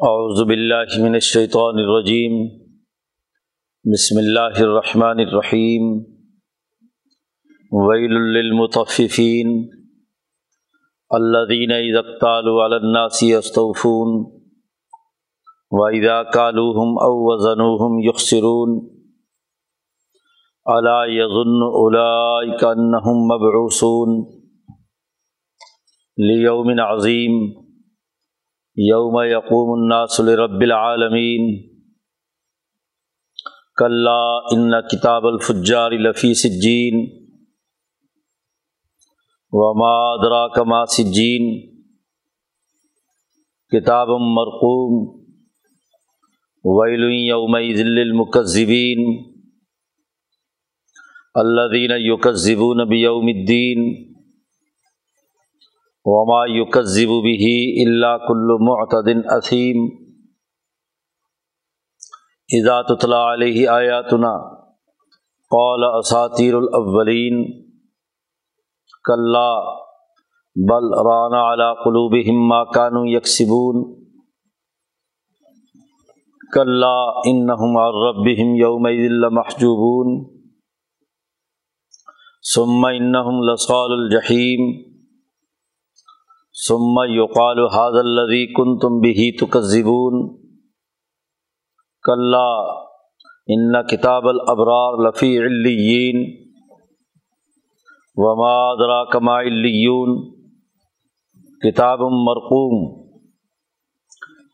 اعوذ باللہ من الشیطان الرجیم۔ بسم اللہ الرحمن الرحیم۔ ویل للمطففین۔ الذین اذا اقتالوا علی الناس یستوفون۔ واذا کالوہم او وزنوہم یخسرون۔ الا یظن اولئک انہم مبعوثون۔ لیوم عظیم۔ یوم یقوم الناس لرب العالمین کلا ان کتاب الفجار لفی سجین وما ادراک ما سجین کتاب مرقوم ویل یوم ذل المکذبین الذین یکذبون بیوم الدین وما یکذب به الا کل معتد اثیم اذا تطلع علیہ آیاتنا قال اساطیر الاولین کلا بل رانا على قلوبهم ما كانوا يكسبون. کلا انہم عن ربهم یومئذ لمحجوبون. ثم انہم لصال الجحیم ثم یقال حاض الذي كنتم به تكذبون. کلا ان کتاب الابرار لفی علیین وما ادراک ما علیون کتاب مرقوم.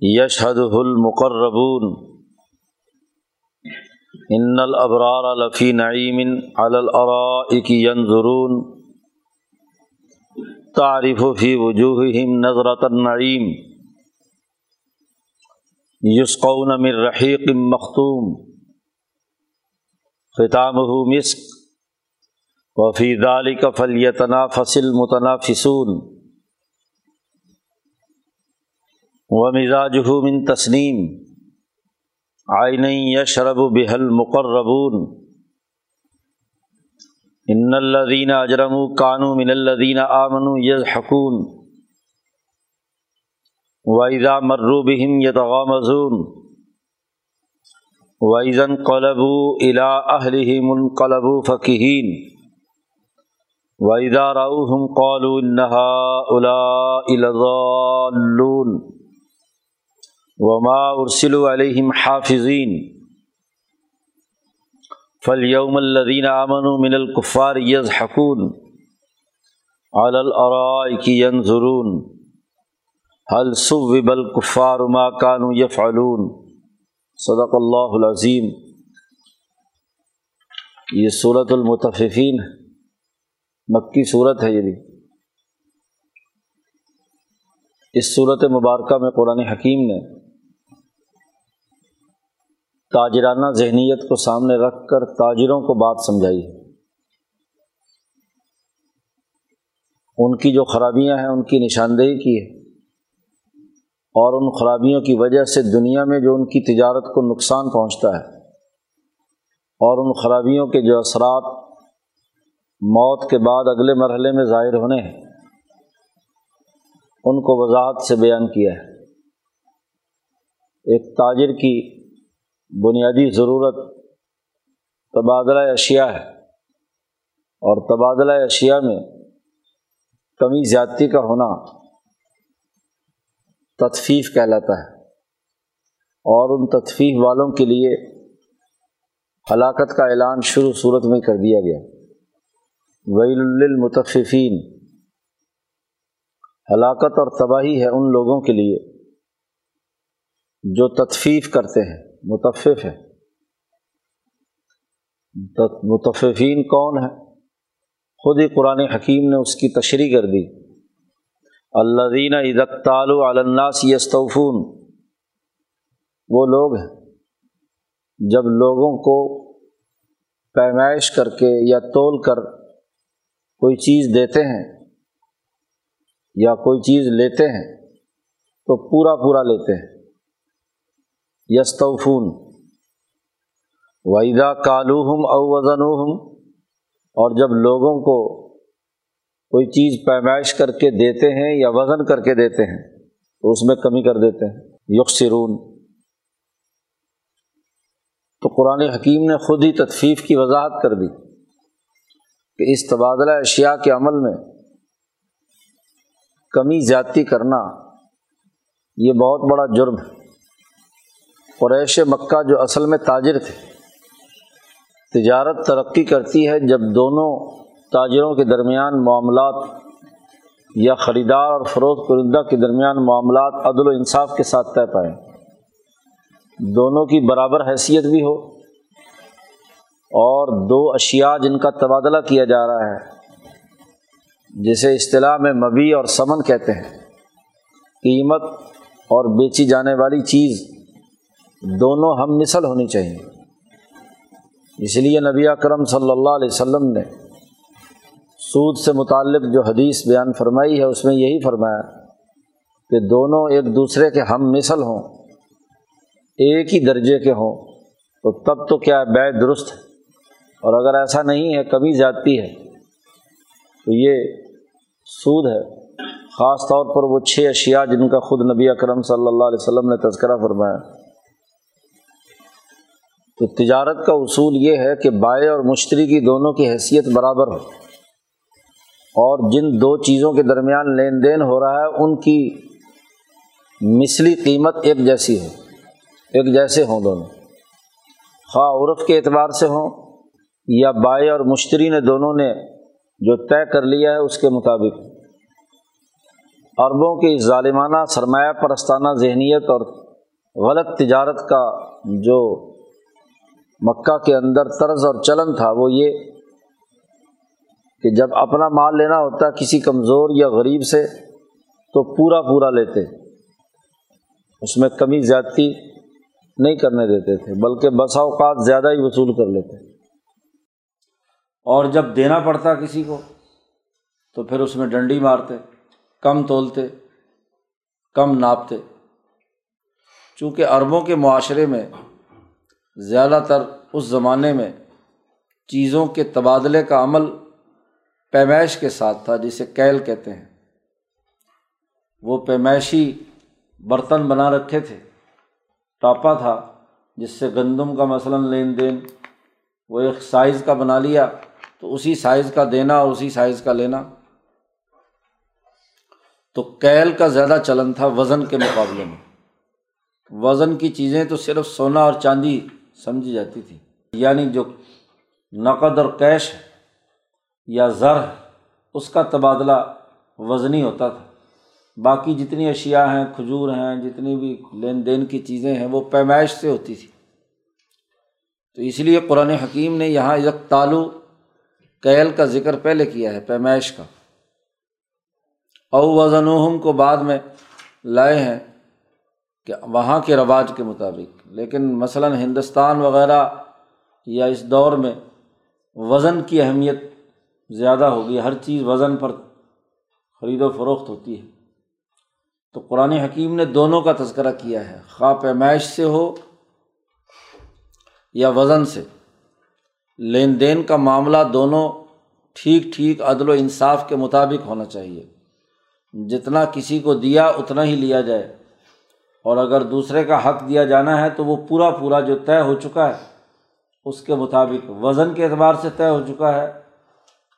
یشهده المقربون. ان الابرار لفی نعیم علی الارائک ينظرون. تعریف فی وجوہہم نظرت النعیم یسقون من رحیق مختوم. ختامہ مسک وفی ذالک فلیتنافس المتنافسون. ومزاجہ من تسنیم عین یشرب بها المقربون. ان الدین اجرم کانو من الدین آمن یز یضحکون ویزا مربہم یتغامزون ویزن قلبو الا اہلہم انقلبو فقہین ویزا رؤہم قالوا انہا اولاء لضالون وما ارسلوا علیہم حافظین فلیوم الدین امن من القفار یز حقون علرائے ینظرون حل صب القفار ما کانو یفعلون صدق اللہ العظیم یہ صورت المتففین مکی صورت ہے یہ بھی۔ اس صورت مبارکہ میں قرآن حکیم نے تاجرانہ ذہنیت کو سامنے رکھ کر تاجروں کو بات سمجھائی ہے۔ ان کی جو خرابیاں ہیں، ان کی نشاندہی کی ہے۔ اور ان خرابیوں کی وجہ سے دنیا میں جو ان کی تجارت کو نقصان پہنچتا ہے، اور ان خرابیوں کے جو اثرات موت کے بعد اگلے مرحلے میں ظاہر ہونے ہیں، ان کو وضاحت سے بیان کیا ہے۔ ایک تاجر کی بنیادی ضرورت تبادلہ اشیاء ہے اور تبادلہ اشیاء میں کمی زیادتی کا ہونا تطفیف کہلاتا ہے اور ان تطفیف والوں کے لیے ہلاکت کا اعلان شروع صورت میں کر دیا گیا۔ ویل المتففین ہلاکت اور تباہی ہے ان لوگوں کے لیے جو تطفیف کرتے ہیں۔ متفف ہے۔ متففین کون ہے خود ہی قرآن حکیم نے اس کی تشریح کر دی۔ اللہ دینہ ادکتال الناس یستوفون۔ وہ لوگ ہیں۔ جب لوگوں کو پیمائش کر کے یا تول کر کوئی چیز دیتے ہیں یا کوئی چیز لیتے ہیں تو پورا پورا لیتے ہیں۔ یستوفون۔ ویدا کالوہم او وزنوہم اور جب لوگوں کو کوئی چیز پیمائش کر کے دیتے ہیں یا وزن کر کے دیتے ہیں، تو اس میں کمی کر دیتے ہیں۔ یکسرون تو قرآن حکیم نے خود ہی تدفیف کی وضاحت کر دی کہ اس تبادلہ اشیاء کے عمل میں کمی زیادتی کرنا یہ بہت بڑا جرم ہے۔ قریش مکہ جو اصل میں تاجر تھے۔ تجارت ترقی کرتی ہے جب دونوں تاجروں کے درمیان معاملات یا خریدار اور فروخت کنندہ کے درمیان معاملات عدل و انصاف کے ساتھ طے پائیں۔ دونوں کی برابر حیثیت بھی ہو اور دو اشیاء جن کا تبادلہ کیا جا رہا ہے، جسے اصطلاح میں مبی اور سمن کہتے ہیں۔ قیمت اور بیچی جانے والی چیز دونوں ہم مثل ہونی چاہیے۔ اس لیے نبی اکرم صلی اللہ علیہ وسلم نے سود سے متعلق جو حدیث بیان فرمائی ہے، اس میں یہی فرمایا کہ دونوں ایک دوسرے کے ہم مثل ہوں، ایک ہی درجے کے ہوں، تو تب تو کیا بے درست ہے۔ اور اگر ایسا نہیں ہے کمی زیادتی ہے۔ تو یہ سود ہے۔ خاص طور پر وہ چھ اشیاء جن کا خود نبی اکرم صلی اللہ علیہ وسلم نے تذکرہ فرمایا۔ تو تجارت کا اصول یہ ہے کہ بائیں اور مشتری کی دونوں کی حیثیت برابر ہو۔ اور جن دو چیزوں کے درمیان لین دین ہو رہا ہے، ان کی مثلی قیمت ایک جیسی ہو، ایک جیسے ہوں دونوں۔ خواہ عرف کے اعتبار سے ہوں یا بائیں اور مشتری نے دونوں نے جو طے کر لیا ہے، اس کے مطابق۔ عربوں کی ظالمانہ سرمایہ پرستانہ ذہنیت اور غلط تجارت کا جو مکہ کے اندر طرز اور چلن تھا وہ یہ کہ جب اپنا مال لینا ہوتا کسی کمزور یا غریب سے تو پورا پورا لیتے اس میں کمی زیادتی نہیں کرنے دیتے تھے، بلکہ بسا اوقات زیادہ ہی وصول کر لیتے۔ اور جب دینا پڑتا کسی کو تو پھر اس میں ڈنڈی مارتے، کم تولتے، کم ناپتے۔ چونکہ عربوں کے معاشرے میں زیادہ تر اس زمانے میں چیزوں کے تبادلے کا عمل پیمائش کے ساتھ تھا جسے کیل کہتے ہیں۔ وہ پیمائشی برتن بنا رکھے تھے۔ ٹاپا تھا جس سے گندم کا مثلاً لین دین، وہ ایک سائز کا بنا لیا تو اسی سائز کا دینا اور اسی سائز کا لینا۔ تو کیل کا زیادہ چلن تھا وزن کے مقابلے میں۔ وزن کی چیزیں تو صرف سونا اور چاندی سمجھی جاتی تھی۔ یعنی جو نقد اور کیش ہے یا زر ہے، اس کا تبادلہ وزنی ہوتا تھا۔ باقی جتنی اشیا ہیں، کھجور ہیں، جتنی بھی لین دین کی چیزیں ہیں، وہ پیمائش سے ہوتی تھی۔ تو اس لیے قرآن حکیم نے یہاں یک تالو کیل کا ذکر پہلے کیا ہے، پیمائش کا۔ او وزن کو بعد میں لائے ہیں۔ کہ وہاں کے رواج کے مطابق، لیکن مثلاً ہندوستان وغیرہ یا اس دور میں وزن کی اہمیت زیادہ ہوگی، ہر چیز وزن پر خرید و فروخت ہوتی ہے۔ تو قرآن حکیم نے دونوں کا تذکرہ کیا ہے خواہ پیمائش سے ہو یا وزن سے۔ لین دین کا معاملہ دونوں ٹھیک ٹھیک عدل و انصاف کے مطابق ہونا چاہیے۔ جتنا کسی کو دیا، اتنا ہی لیا جائے۔ اور اگر دوسرے کا حق دیا جانا ہے تو وہ پورا پورا جو طے ہو چکا ہے، اس کے مطابق وزن کے اعتبار سے طے ہو چکا ہے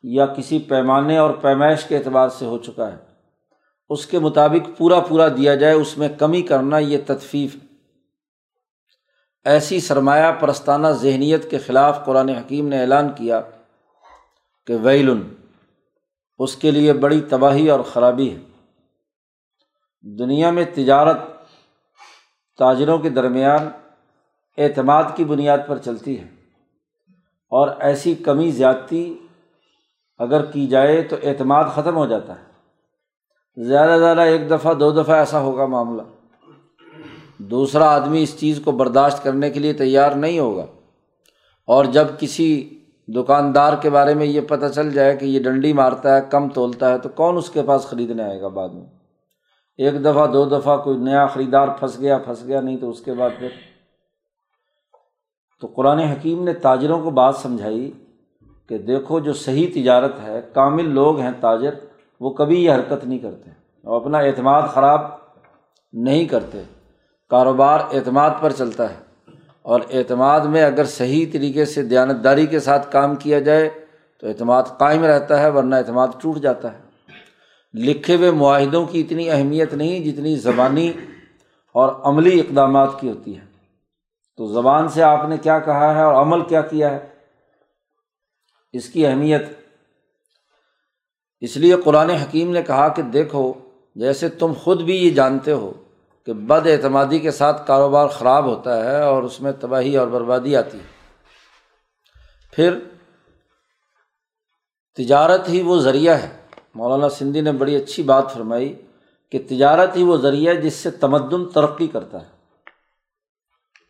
یا کسی پیمانے اور پیمائش کے اعتبار سے ہو چکا ہے۔ اس کے مطابق پورا پورا دیا جائے، اس میں کمی کرنا یہ تدفیف ایسی سرمایہ پرستانہ ذہنیت کے خلاف قرآن حکیم نے اعلان کیا کہ ویل اس کے لیے بڑی تباہی اور خرابی ہے۔ دنیا میں تجارت تاجروں کے درمیان اعتماد کی بنیاد پر چلتی ہے اور ایسی کمی زیادتی اگر کی جائے تو اعتماد ختم ہو جاتا ہے۔ زیادہ زیادہ ایک دفعہ، دو دفعہ ایسا ہوگا معاملہ۔ دوسرا آدمی اس چیز کو برداشت کرنے کے لیے تیار نہیں ہوگا۔ اور جب کسی دکاندار کے بارے میں یہ پتہ چل جائے کہ یہ ڈنڈی مارتا ہے، کم تولتا ہے، تو کون اس کے پاس خریدنے آئے گا بعد میں؟ ایک دفعہ، دو دفعہ کوئی نیا خریدار پھنس گیا پھنس گیا، نہیں تو اس کے بعد پھر۔ تو قرآن حکیم نے تاجروں کو بات سمجھائی کہ دیکھو جو صحیح تجارت ہے، کامل لوگ ہیں تاجر، وہ کبھی یہ حرکت نہیں کرتے اور اپنا اعتماد خراب نہیں کرتے۔ کاروبار اعتماد پر چلتا ہے اور اعتماد میں اگر صحیح طریقے سے دیانتداری کے ساتھ کام کیا جائے تو اعتماد قائم رہتا ہے، ورنہ اعتماد ٹوٹ جاتا ہے۔ لکھے ہوئے معاہدوں کی اتنی اہمیت نہیں جتنی زبانی اور عملی اقدامات کی ہوتی ہے۔ تو زبان سے آپ نے کیا کہا ہے اور عمل کیا کیا ہے؟ اس کی اہمیت۔ اس لیے قرآن حکیم نے کہا کہ دیکھو، جیسے تم خود بھی یہ جانتے ہو کہ بد اعتمادی کے ساتھ کاروبار خراب ہوتا ہے اور اس میں تباہی اور بربادی آتی ہے۔ پھر تجارت ہی وہ ذریعہ ہے مولانا سندھی نے بڑی اچھی بات فرمائی کہ تجارت ہی وہ ذریعہ ہے جس سے تمدن ترقی کرتا ہے۔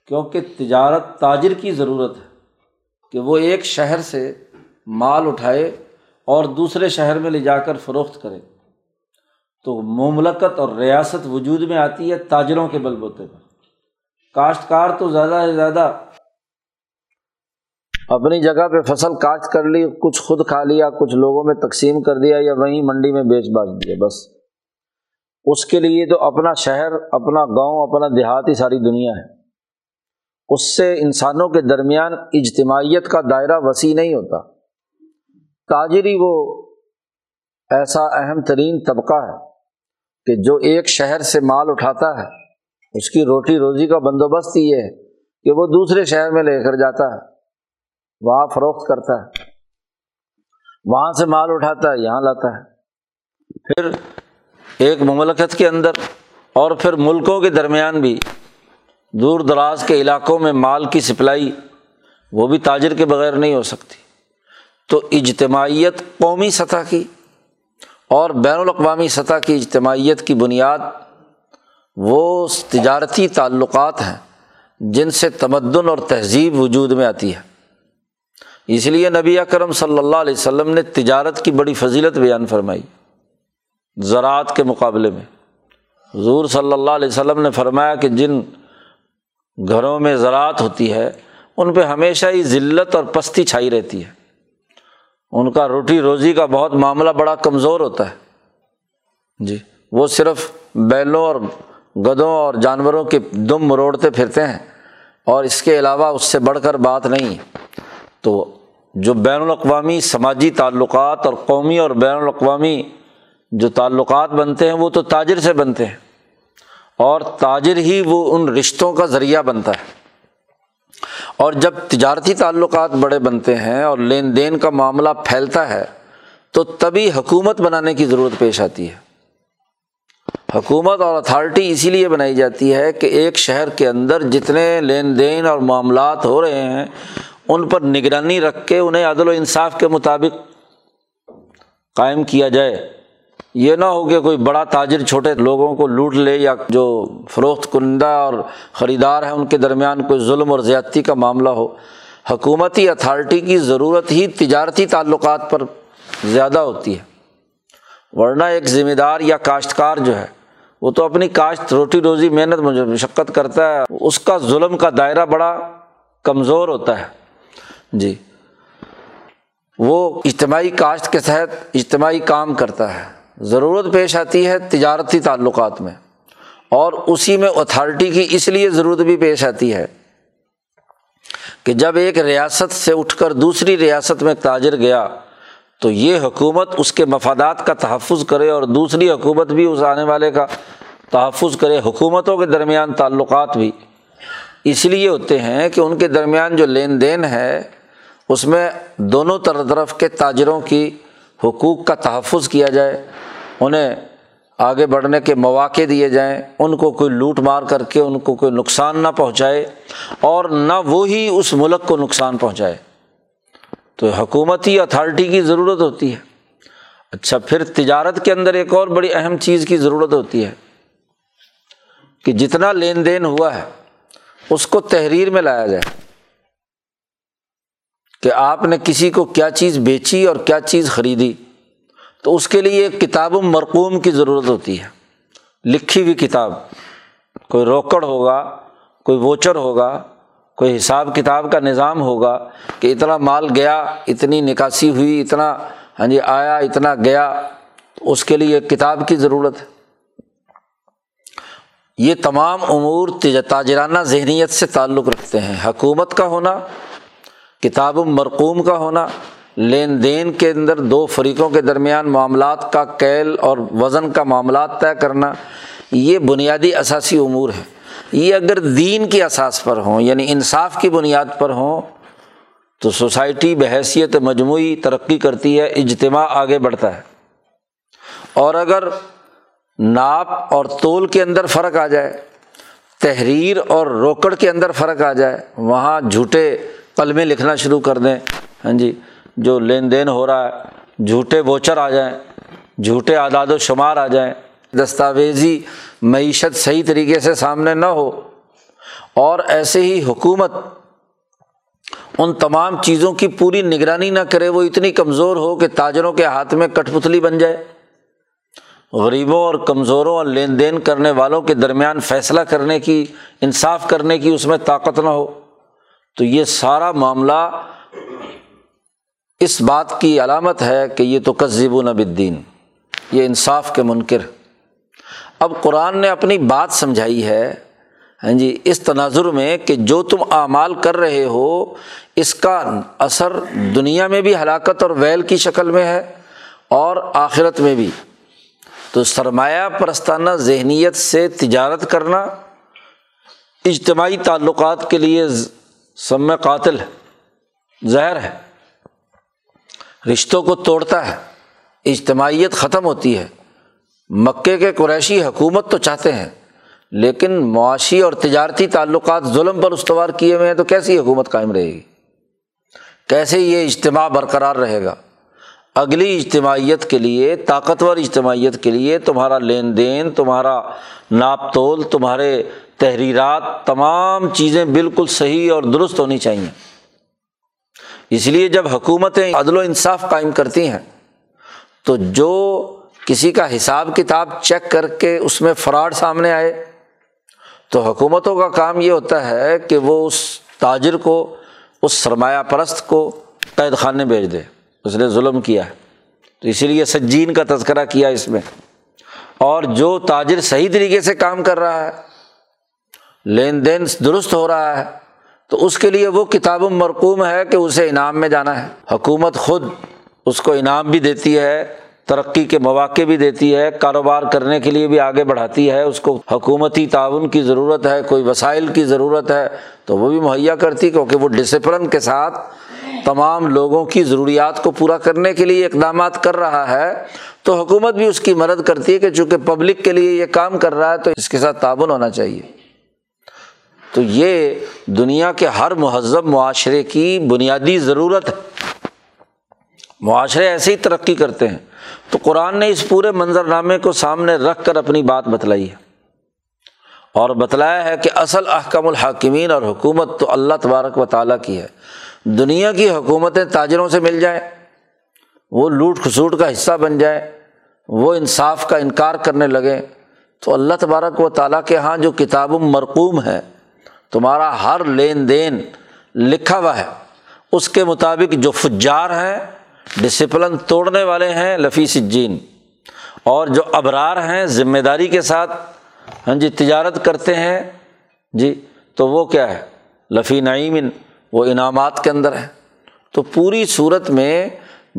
کیونکہ تجارت تاجر کی ضرورت ہے کہ وہ ایک شہر سے مال اٹھائے اور دوسرے شہر میں لے جا کر فروخت کرے۔ تو مملکت اور ریاست وجود میں آتی ہے تاجروں کے بل بوتے پر۔ کاشتکار تو زیادہ سے زیادہ اپنی جگہ پہ فصل کاشت کر لی، کچھ خود کھا لیا، کچھ لوگوں میں تقسیم کر دیا یا وہیں منڈی میں بیچ باچ دیا بس۔ اس کے لیے تو اپنا شہر، اپنا گاؤں، اپنا دیہات ہی ساری دنیا ہے۔ اس سے انسانوں کے درمیان اجتماعیت کا دائرہ وسیع نہیں ہوتا۔ تاجری وہ ایسا اہم ترین طبقہ ہے کہ جو ایک شہر سے مال اٹھاتا ہے۔ اس کی روٹی روزی کا بندوبست یہ ہے کہ وہ دوسرے شہر میں لے کر جاتا ہے۔ وہاں فروخت کرتا ہے۔ وہاں سے مال اٹھاتا ہے، یہاں لاتا ہے۔ پھر ایک مملکت کے اندر اور پھر ملکوں کے درمیان بھی دور دراز کے علاقوں میں مال کی سپلائی وہ بھی تاجر کے بغیر نہیں ہو سکتی۔ تو اجتماعیت قومی سطح کی اور بین الاقوامی سطح کی اجتماعیت کی بنیاد وہ تجارتی تعلقات ہیں جن سے تمدن اور تہذیب وجود میں آتی ہے۔ اس لیے نبی اکرم صلی اللہ علیہ وسلم نے تجارت کی بڑی فضیلت بیان فرمائی زراعت کے مقابلے میں۔ حضور صلی اللہ علیہ وسلم نے فرمایا کہ جن گھروں میں زراعت ہوتی ہے، ان پہ ہمیشہ ہی ذلت اور پستی چھائی رہتی ہے۔ ان کا روٹی روزی کا بہت معاملہ بڑا کمزور ہوتا ہے۔ جی وہ صرف بیلوں اور گدوں اور جانوروں کے دم مروڑتے پھرتے ہیں اور اس کے علاوہ اس سے بڑھ کر بات نہیں۔ تو جو بین الاقوامی سماجی تعلقات اور قومی اور بین الاقوامی جو تعلقات بنتے ہیں، وہ تو تاجر سے بنتے ہیں۔ اور تاجر ہی وہ ان رشتوں کا ذریعہ بنتا ہے۔ اور جب تجارتی تعلقات بڑے بنتے ہیں اور لین دین کا معاملہ پھیلتا ہے، تو تبھی حکومت بنانے کی ضرورت پیش آتی ہے۔ حکومت اور اتھارٹی اسی لیے بنائی جاتی ہے کہ ایک شہر کے اندر جتنے لین دین اور معاملات ہو رہے ہیں ان پر نگرانی رکھ کے انہیں عدل و انصاف کے مطابق قائم کیا جائے۔ یہ نہ ہو کہ کوئی بڑا تاجر چھوٹے لوگوں کو لوٹ لے یا جو فروخت کنندہ اور خریدار ہیں، ان کے درمیان کوئی ظلم اور زیادتی کا معاملہ ہو۔ حکومتی اتھارٹی کی ضرورت ہی تجارتی تعلقات پر زیادہ ہوتی ہے۔ ورنہ ایک ذمہ دار یا کاشتکار جو ہے، وہ تو اپنی کاشت، روٹی روزی، محنت، مشقت کرتا ہے۔ اس کا ظلم کا دائرہ بڑا کمزور ہوتا ہے۔ جی۔ وہ اجتماعی کاشت کے تحت اجتماعی کام کرتا ہے۔ ضرورت پیش آتی ہے تجارتی تعلقات میں۔ اور اسی میں اتھارٹی کی اس لیے ضرورت بھی پیش آتی ہے کہ جب ایک ریاست سے اٹھ کر دوسری ریاست میں تاجر گیا تو یہ حکومت اس کے مفادات کا تحفظ کرے اور دوسری حکومت بھی اس آنے والے کا تحفظ کرے، حکومتوں کے درمیان تعلقات بھی۔ اس لیے ہوتے ہیں کہ ان کے درمیان جو لین دین ہے اس میں دونوں طرف کے تاجروں کی حقوق کا تحفظ کیا جائے، انہیں آگے بڑھنے کے مواقع دیے جائیں، ان کو کوئی لوٹ مار کر کے ان کو کوئی نقصان نہ پہنچائے اور نہ وہی اس ملک کو نقصان پہنچائے۔ تو حکومتی اتھارٹی کی ضرورت ہوتی ہے۔ اچھا پھر تجارت کے اندر ایک اور بڑی اہم چیز کی ضرورت ہوتی ہے کہ جتنا لین دین ہوا ہے، اس کو تحریر میں لایا جائے۔ کہ آپ نے کسی کو کیا چیز بیچی اور کیا چیز خریدی، تو اس کے لیے ایک کتاب و مرقوم کی ضرورت ہوتی ہے۔ لکھی ہوئی کتاب، کوئی روکڑ ہوگا، کوئی ووچر ہوگا، کوئی حساب کتاب کا نظام ہوگا کہ اتنا مال گیا، اتنی نکاسی ہوئی، اتنا ہاں جی آیا، اتنا گیا اس کے لیے ایک کتاب کی ضرورت ہے۔ یہ تمام امور تاجرانہ ذہنیت سے تعلق رکھتے ہیں۔ حکومت کا ہونا کتاب مرقوم کا ہونا، لین دین کے اندر دو فریقوں کے درمیان معاملات کا کیل اور وزن کا معاملات طے کرنا، یہ بنیادی اثاثی امور ہے یہ اگر دین کی اساس پر ہوں یعنی انصاف کی بنیاد پر ہوں، تو سوسائٹی بحیثیت مجموعی ترقی کرتی ہے، اجتماع آگے بڑھتا ہے۔ اور اگر ناپ اور تول کے اندر فرق آ جائے، تحریر اور روکڑ کے اندر فرق آ جائے، وہاں جھوٹے قلمیں لکھنا شروع کر دیں۔ ہاں جی جو لین دین ہو رہا ہے، جھوٹے بوچر آ جائیں، جھوٹے اعداد و شمار آ جائیں، دستاویزی معیشت صحیح طریقے سے سامنے نہ ہو، اور ایسے ہی حکومت ان تمام چیزوں کی پوری نگرانی نہ کرے، وہ اتنی کمزور ہو کہ تاجروں کے ہاتھ میں کٹ پتلی بن جائے۔ غریبوں اور کمزوروں اور لین دین کرنے والوں کے درمیان فیصلہ کرنے کی، انصاف کرنے کی اس میں طاقت نہ ہو۔ تو یہ سارا معاملہ اس بات کی علامت ہے کہ یہ تو کذب و نبدین یہ انصاف کے منکر۔ اب قرآن نے اپنی بات سمجھائی ہے ہاں جی اس تناظر میں کہ جو تم اعمال کر رہے ہو، اس کا اثر دنیا میں بھی ہلاکت اور ویل کی شکل میں ہے اور آخرت میں بھی۔ تو سرمایہ پرستانہ ذہنیت سے تجارت کرنا، اجتماعی تعلقات کے لیے سم قاتل ہے، زہر ہے، رشتوں کو توڑتا ہے، اجتماعیت ختم ہوتی ہے۔ مکے کے قریشی حکومت تو چاہتے ہیں، لیکن معاشی اور تجارتی تعلقات ظلم پر استوار کیے ہوئے ہیں تو کیسی حکومت قائم رہے گی؟ کیسے یہ اجتماع برقرار رہے گا؟ اگلی اجتماعیت کے لیے، طاقتور اجتماعیت کے لیے تمہارا لین دین، تمہارا ناپ تول، تمہارے تحریرات تمام چیزیں بالکل صحیح اور درست ہونی چاہیے۔ اس لیے جب حکومتیں عدل و انصاف قائم کرتی ہیں، تو جو کسی کا حساب کتاب چیک کر کے اس میں فراڈ سامنے آئے، تو حکومتوں کا کام یہ ہوتا ہے کہ وہ اس تاجر کو، اس سرمایہ پرست کو قید خانے بھیج دے۔ اس نے ظلم کیا ہے۔ تو اسی لیے سجین کا تذکرہ کیا اس میں۔ اور جو تاجر صحیح طریقے سے کام کر رہا ہے لین دین درست ہو رہا ہے، تو اس کے لیے وہ کتاب مرقوم ہے کہ اسے انعام میں جانا ہے۔ حکومت خود اس کو انعام بھی دیتی ہے، ترقی کے مواقع بھی دیتی ہے، کاروبار کرنے کے لیے بھی آگے بڑھاتی ہے۔ اس کو حکومتی تعاون کی ضرورت ہے، کوئی وسائل کی ضرورت ہے، تو وہ بھی مہیا کرتی کیونکہ وہ ڈسپلن کے ساتھ تمام لوگوں کی ضروریات کو پورا کرنے کے لیے اقدامات کر رہا ہے۔ تو حکومت بھی اس کی مدد کرتی ہے کہ چونکہ پبلک کے لیے یہ کام کر رہا ہے، تو اس کے ساتھ تعاون ہونا چاہیے۔ تو یہ دنیا کے ہر مہذب معاشرے کی بنیادی ضرورت ہے۔ معاشرے ایسے ہی ترقی کرتے ہیں۔ تو قرآن نے اس پورے منظرنامے کو سامنے رکھ کر اپنی بات بتلائی ہے۔ اور بتلایا ہے کہ اصل احکم الحاکمین اور حکومت تو اللہ تبارک و تعالیٰ کی ہے۔ دنیا کی حکومتیں تاجروں سے مل جائیں۔ وہ لوٹ کھسوٹ کا حصہ بن جائے وہ انصاف کا انکار کرنے لگے تو اللہ تبارک و تعالیٰ کے یہاں جو کتاب مرقوم ہے تمہارا ہر لین دین لکھا ہوا ہے۔ اس کے مطابق جو فجار ہیں ڈسپلن توڑنے والے ہیں لفی سجین۔ اور جو ابرار ہیں، ذمہ داری کے ساتھ ہاں جی تجارت کرتے ہیں۔ جی تو وہ کیا ہے؟ لفی نعیم وہ انعامات کے اندر ہے تو پوری صورت میں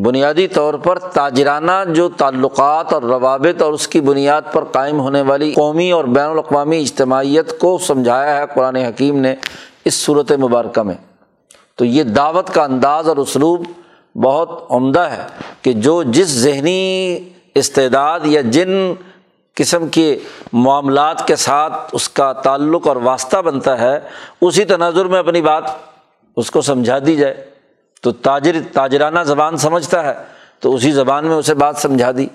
بنیادی طور پر تاجرانہ جو تعلقات اور روابط اور اس کی بنیاد پر قائم ہونے والی قومی اور بین الاقوامی اجتماعیت کو سمجھایا ہے، قرآن حکیم نے اس صورت مبارکہ میں۔ تو یہ دعوت کا انداز اور اسلوب بہت عمدہ ہے کہ جو جس ذہنی استعداد یا جن قسم کے معاملات کے ساتھ اس کا تعلق اور واسطہ بنتا ہے، اسی تناظر میں اپنی بات اس کو سمجھا دی جائے۔ تو تاجر، تاجرانہ زبان سمجھتا ہے، تو اسی زبان میں اسے بات سمجھا دی۔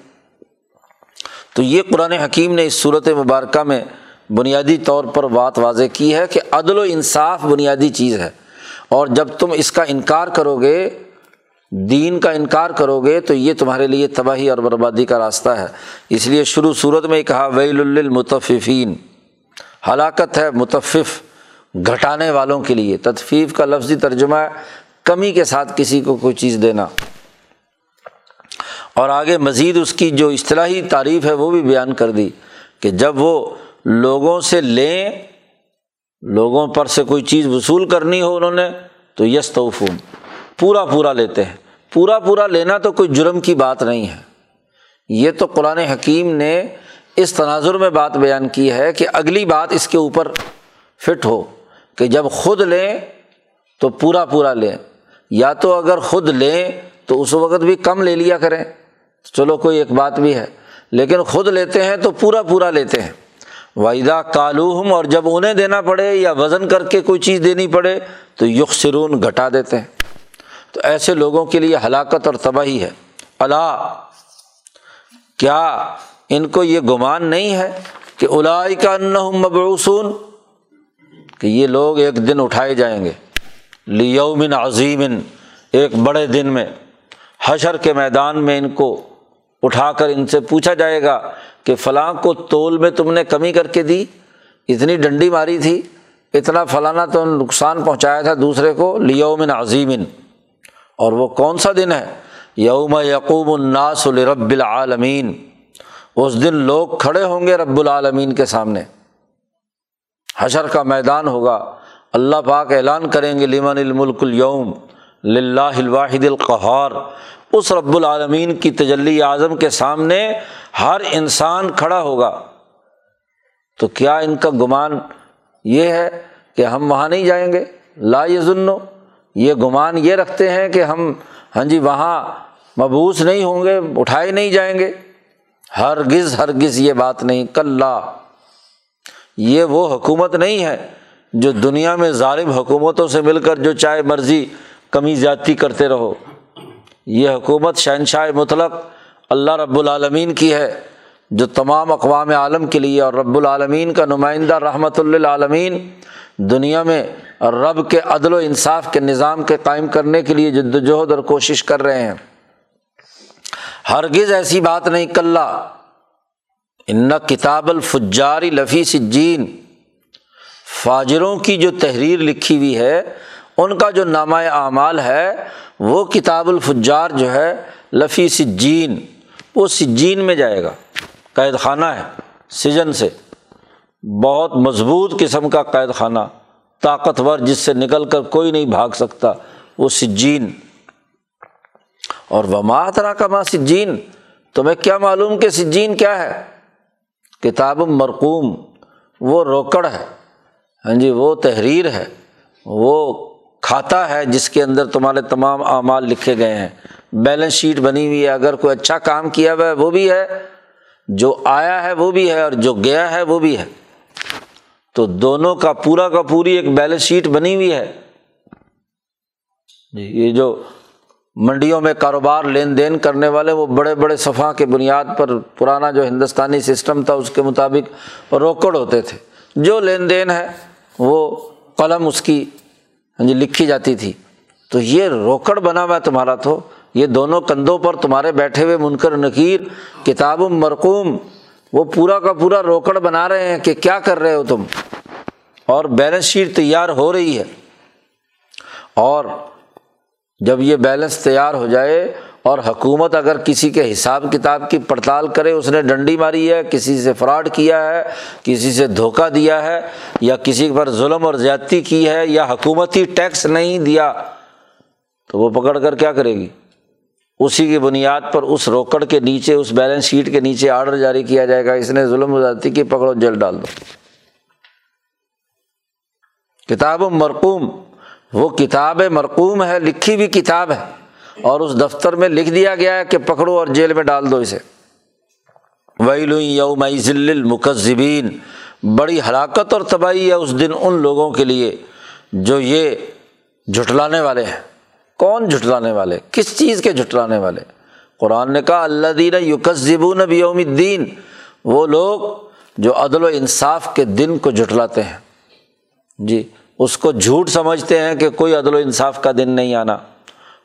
تو یہ قرآن حکیم نے اس صورت مبارکہ میں بنیادی طور پر بات واضح کی ہے کہ عدل و انصاف بنیادی چیز ہے۔ اور جب تم اس کا انکار کرو گے دین کا انکار کرو گے تو یہ تمہارے لیے تباہی اور بربادی کا راستہ ہے۔ اس لیے شروع صورت میں کہا، ویل المتففین ہلاکت ہے متفف، گھٹانے والوں کے لیے۔ تدفیف کا لفظی ترجمہ ہے کمی کے ساتھ کسی کو کوئی چیز دینا۔ اور آگے مزید اس کی جو اصطلاحی تعریف ہے وہ بھی بیان کر دی کہ جب وہ لوگوں سے لیں، لوگوں پر سے کوئی چیز وصول کرنی ہو انہوں نے، تو یس توفون پورا پورا لیتے ہیں۔ پورا پورا لینا تو کوئی جرم کی بات نہیں ہے۔ یہ تو قرآن حکیم نے اس تناظر میں بات بیان کی ہے کہ اگلی بات اس کے اوپر فٹ ہو کہ جب خود لیں تو پورا پورا لیں۔ یا تو اگر خود لیں تو اس وقت بھی کم لے لیا کریں۔ چلو کوئی ایک بات بھی ہے۔ لیکن خود لیتے ہیں تو پورا پورا لیتے ہیں۔ وحیدہ کالوہم اور جب انہیں دینا پڑے یا وزن کر کے کوئی چیز دینی پڑے تو یکسرون گھٹا دیتے ہیں۔ تو ایسے لوگوں کے لیے ہلاکت اور تباہی ہے۔ اللہ کیا ان کو یہ گمان نہیں ہے کہ الائی کا مبعوثون، کہ یہ لوگ ایک دن اٹھائے جائیں گے؟ لیومن عظیم ایک بڑے دن میں حشر کے میدان میں ان کو اٹھا کر ان سے پوچھا جائے گا کہ فلاں کو تول میں تم نے کمی کر کے دی، اتنی ڈنڈی ماری تھی، اتنا فلانا تو نقصان پہنچایا تھا دوسرے کو لیومن عظیمن اور وہ کون سا دن ہے؟ یوم یقوم الناس الرب العالمین۔ اس دن لوگ کھڑے ہوں گے رب العالمین کے سامنے۔ حشر کا میدان ہوگا۔ اللہ پاک اعلان کریں گے، لمن الملک الوم لاہ الواحد القہار۔ اس رب العالمین کی تجلی اعظم کے سامنے ہر انسان کھڑا ہوگا۔ تو کیا ان کا گمان یہ ہے کہ ہم وہاں نہیں جائیں گے؟ لا ظن یہ گمان یہ رکھتے ہیں کہ ہم ہاں جی وہاں مبوس نہیں ہوں گے، اٹھائے نہیں جائیں گے۔ ہرگز ہرگز یہ بات نہیں۔ کل یہ وہ حکومت نہیں ہے جو دنیا میں ظالم حکومتوں سے مل کر جو چاہے مرضی کمی زیادتی کرتے رہو۔ یہ حکومت شہنشاہ مطلق اللہ رب العالمین کی ہے، جو تمام اقوام عالم کے لیے، اور رب العالمین کا نمائندہ رحمۃ للعالمین، دنیا میں رب کے عدل و انصاف کے نظام کے قائم کرنے کے لیے جد وجہد اور کوشش کر رہے ہیں۔ ہرگز ایسی بات نہیں کل ان کتاب الفجاری لفی سجین فاجروں کی جو تحریر لکھی ہوئی ہے، ان کا جو نامہ اعمال ہے، وہ کتاب الفجار جو ہے، لفی سجین، وہ سجین میں جائے گا۔ قید خانہ ہے، سجن سے۔ بہت مضبوط قسم کا قید خانہ، طاقتور، جس سے نکل کر کوئی نہیں بھاگ سکتا، وہ سجین۔ اور وما ترا کا ماں سجین، تمہیں کیا معلوم کہ سجین کیا ہے؟ کتاب مرقوم، وہ روکڑ ہے۔ ہاں جی وہ تحریر ہے، وہ کھاتا ہے جس کے اندر تمہارے تمام اعمال لکھے گئے ہیں۔ بیلنس شیٹ بنی ہوئی ہے، اگر کوئی اچھا کام کیا ہوا ہے، وہ بھی ہے۔ جو آیا ہے، وہ بھی ہے، اور جو گیا ہے، وہ بھی ہے۔ تو دونوں کا، پورا کا پوری ایک بیلنس شیٹ بنی ہوئی ہے۔ جی یہ جو منڈیوں میں کاروبار، لین دین کرنے والے، وہ بڑے بڑے صفحہ کے بنیاد پر پرانا جو ہندوستانی سسٹم تھا، اس کے مطابق روکڑ ہوتے تھے۔ جو لین دین ہے وہ قلم اس کی ہاں جی لکھی جاتی تھی۔ تو یہ روکڑ بنا ہوا تمہارا تو یہ دونوں کندھوں پر تمہارے بیٹھے ہوئے منکر نکیر، کتاب مرقوم، وہ پورا کا پورا روکڑ بنا رہے ہیں کہ کیا کر رہے ہو تم؟ اور بیلنس شیٹ تیار ہو رہی ہے۔ اور جب یہ بیلنس تیار ہو جائے اور حکومت اگر کسی کے حساب کتاب کی پڑتال کرے، اس نے ڈنڈی ماری ہے، کسی سے فراڈ کیا ہے، کسی سے دھوکہ دیا ہے، یا کسی پر ظلم اور زیادتی کی ہے، یا حکومتی ٹیکس نہیں دیا، تو وہ پکڑ کر کیا کرے گی؟ اسی کی بنیاد پر اس روکڑ کے نیچے، اس بیلنس شیٹ کے نیچے آرڈر جاری کیا جائے گا، اس نے ظلم و زیادتی کی پکڑو جل ڈال دو۔ کتاب مرقوم، وہ کتاب مرقوم ہے، لکھی ہوئی کتاب ہے۔ اور اس دفتر میں لکھ دیا گیا ہے کہ پکڑو اور جیل میں ڈال دو اسے۔ ویل یوم المکذبین بڑی ہلاکت اور تباہی ہے اس دن ان لوگوں کے لیے جو یہ جھٹلانے والے ہیں۔ کون جھٹلانے والے؟ کس چیز کے جھٹلانے والے؟ قرآن نے کہا اللہ دین یوکزبون یوم الدین۔ وہ لوگ جو عدل و انصاف کے دن کو جھٹلاتے ہیں۔ جی اس کو جھوٹ سمجھتے ہیں کہ کوئی عدل و انصاف کا دن نہیں آنا۔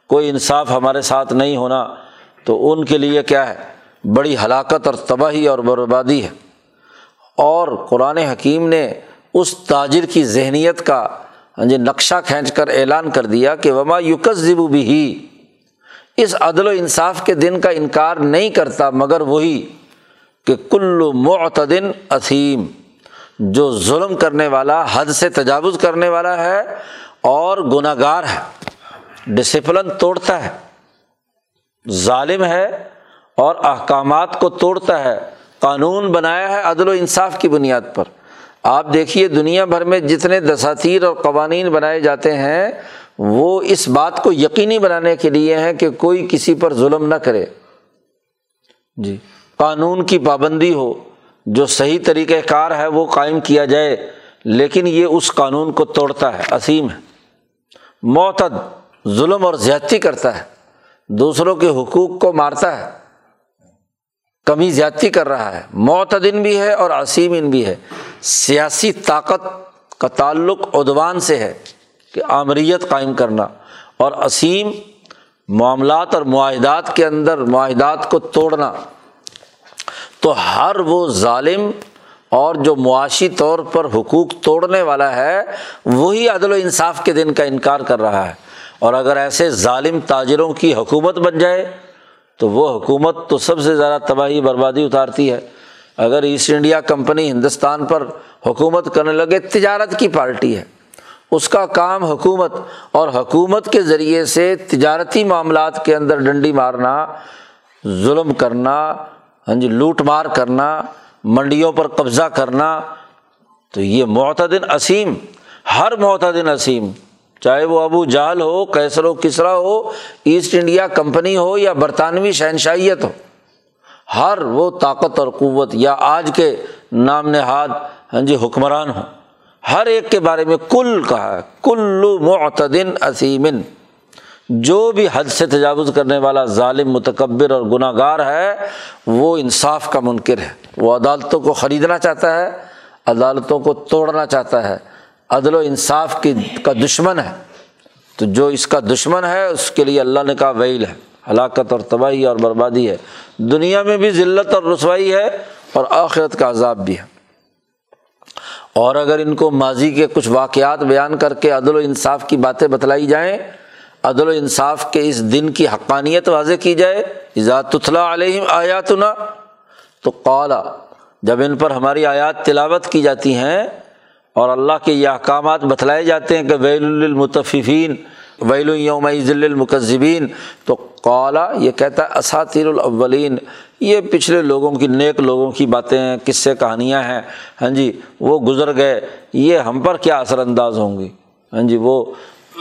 کوئی انصاف ہمارے ساتھ نہیں ہونا، تو ان کے لیے کیا ہے؟ بڑی ہلاکت اور تباہی اور بربادی ہے۔ اور قرآن حکیم نے اس تاجر کی ذہنیت کا ہاں جی نقشہ کھینچ کر اعلان کر دیا کہ وما یوکس ضبو بھی اس عدل و انصاف کے دن کا انکار نہیں کرتا، مگر وہی کہ کلو معتدن اثیم، جو ظلم کرنے والا، حد سے تجاوز کرنے والا ہے اور گناہ گار ہے۔ ڈسپلن توڑتا ہے۔ ظالم ہے اور احکامات کو توڑتا ہے۔ قانون بنایا ہے عدل و انصاف کی بنیاد پر۔ آپ دیکھیے دنیا بھر میں جتنے دساتیر اور قوانین بنائے جاتے ہیں، وہ اس بات کو یقینی بنانے کے لیے ہیں کہ کوئی کسی پر ظلم نہ کرے۔ جی۔ قانون کی پابندی ہو، جو صحیح طریقۂ کار ہے وہ قائم کیا جائے، لیکن یہ اس قانون کو توڑتا ہے، عظیم ہے۔ معتد ظلم اور زیادتی کرتا ہے، دوسروں کے حقوق کو مارتا ہے، کمی زیادتی کر رہا ہے۔ معتدن بھی ہے اور عصیم بھی ہے۔ سیاسی طاقت کا تعلق ادوان سے ہے کہ آمریت قائم کرنا اور عصیم معاملات اور معاہدات کے اندر معاہدات کو توڑنا۔ تو ہر وہ ظالم اور جو معاشی طور پر حقوق توڑنے والا ہے، وہی عدل و انصاف کے دن کا انکار کر رہا ہے۔ اور اگر ایسے ظالم تاجروں کی حکومت بن جائے، تو وہ حکومت تو سب سے زیادہ تباہی بربادی اتارتی ہے۔ اگر ایسٹ انڈیا کمپنی ہندوستان پر حکومت کرنے لگے، تجارت کی پارٹی ہے۔ اس کا کام حکومت اور حکومت کے ذریعے سے تجارتی معاملات کے اندر ڈنڈی مارنا، ظلم کرنا ہاں جی لوٹ مار کرنا، منڈیوں پر قبضہ کرنا، تو یہ معتدن اسیم ہر معتدن اسیم چاہے وہ ابو جہل ہو کیسر و کسرا ہو، ایسٹ انڈیا کمپنی ہو یا برطانوی شہنشائیت ہو، ہر وہ طاقت اور قوت یا آج کے نام نہاد ہاں جی حکمران ہوں۔ ہر ایک کے بارے میں کل کہا ہے کلو معتدن اسیمن جو بھی حد سے تجاوز کرنے والا ظالم، متکبر اور گناہ گار ہے، وہ انصاف کا منکر ہے۔ وہ عدالتوں کو خریدنا چاہتا ہے، عدالتوں کو توڑنا چاہتا ہے۔ عدل و انصاف کی کا دشمن ہے۔ تو جو اس کا دشمن ہے، اس کے لیے اللہ نے کہا ویل ہے۔ ہلاکت اور تباہی اور بربادی ہے۔ دنیا میں بھی ذلت اور رسوائی ہے اور آخرت کا عذاب بھی ہے۔ اور اگر ان کو ماضی کے کچھ واقعات بیان کر کے عدل و انصاف کی باتیں بتلائی جائیں، عدل و انصاف کے اس دن کی حقانیت واضح کی جائے۔ تتلا علیہم آیات نا تو قالا جب ان پر ہماری آیات تلاوت کی جاتی ہیں اور اللہ کے یہ احکامات بتلائے جاتے ہیں کہ ویل المتفین ویل یوم ذل المکذبین تو قالا، یہ کہتا ہے اساتیر الاولین۔ یہ پچھلے لوگوں کی، نیک لوگوں کی باتیں ہیں کس سے کہانیاں ہیں۔ ہاں جی وہ گزر گئے۔ یہ ہم پر کیا اثر انداز ہوں گی ہاں جی وہ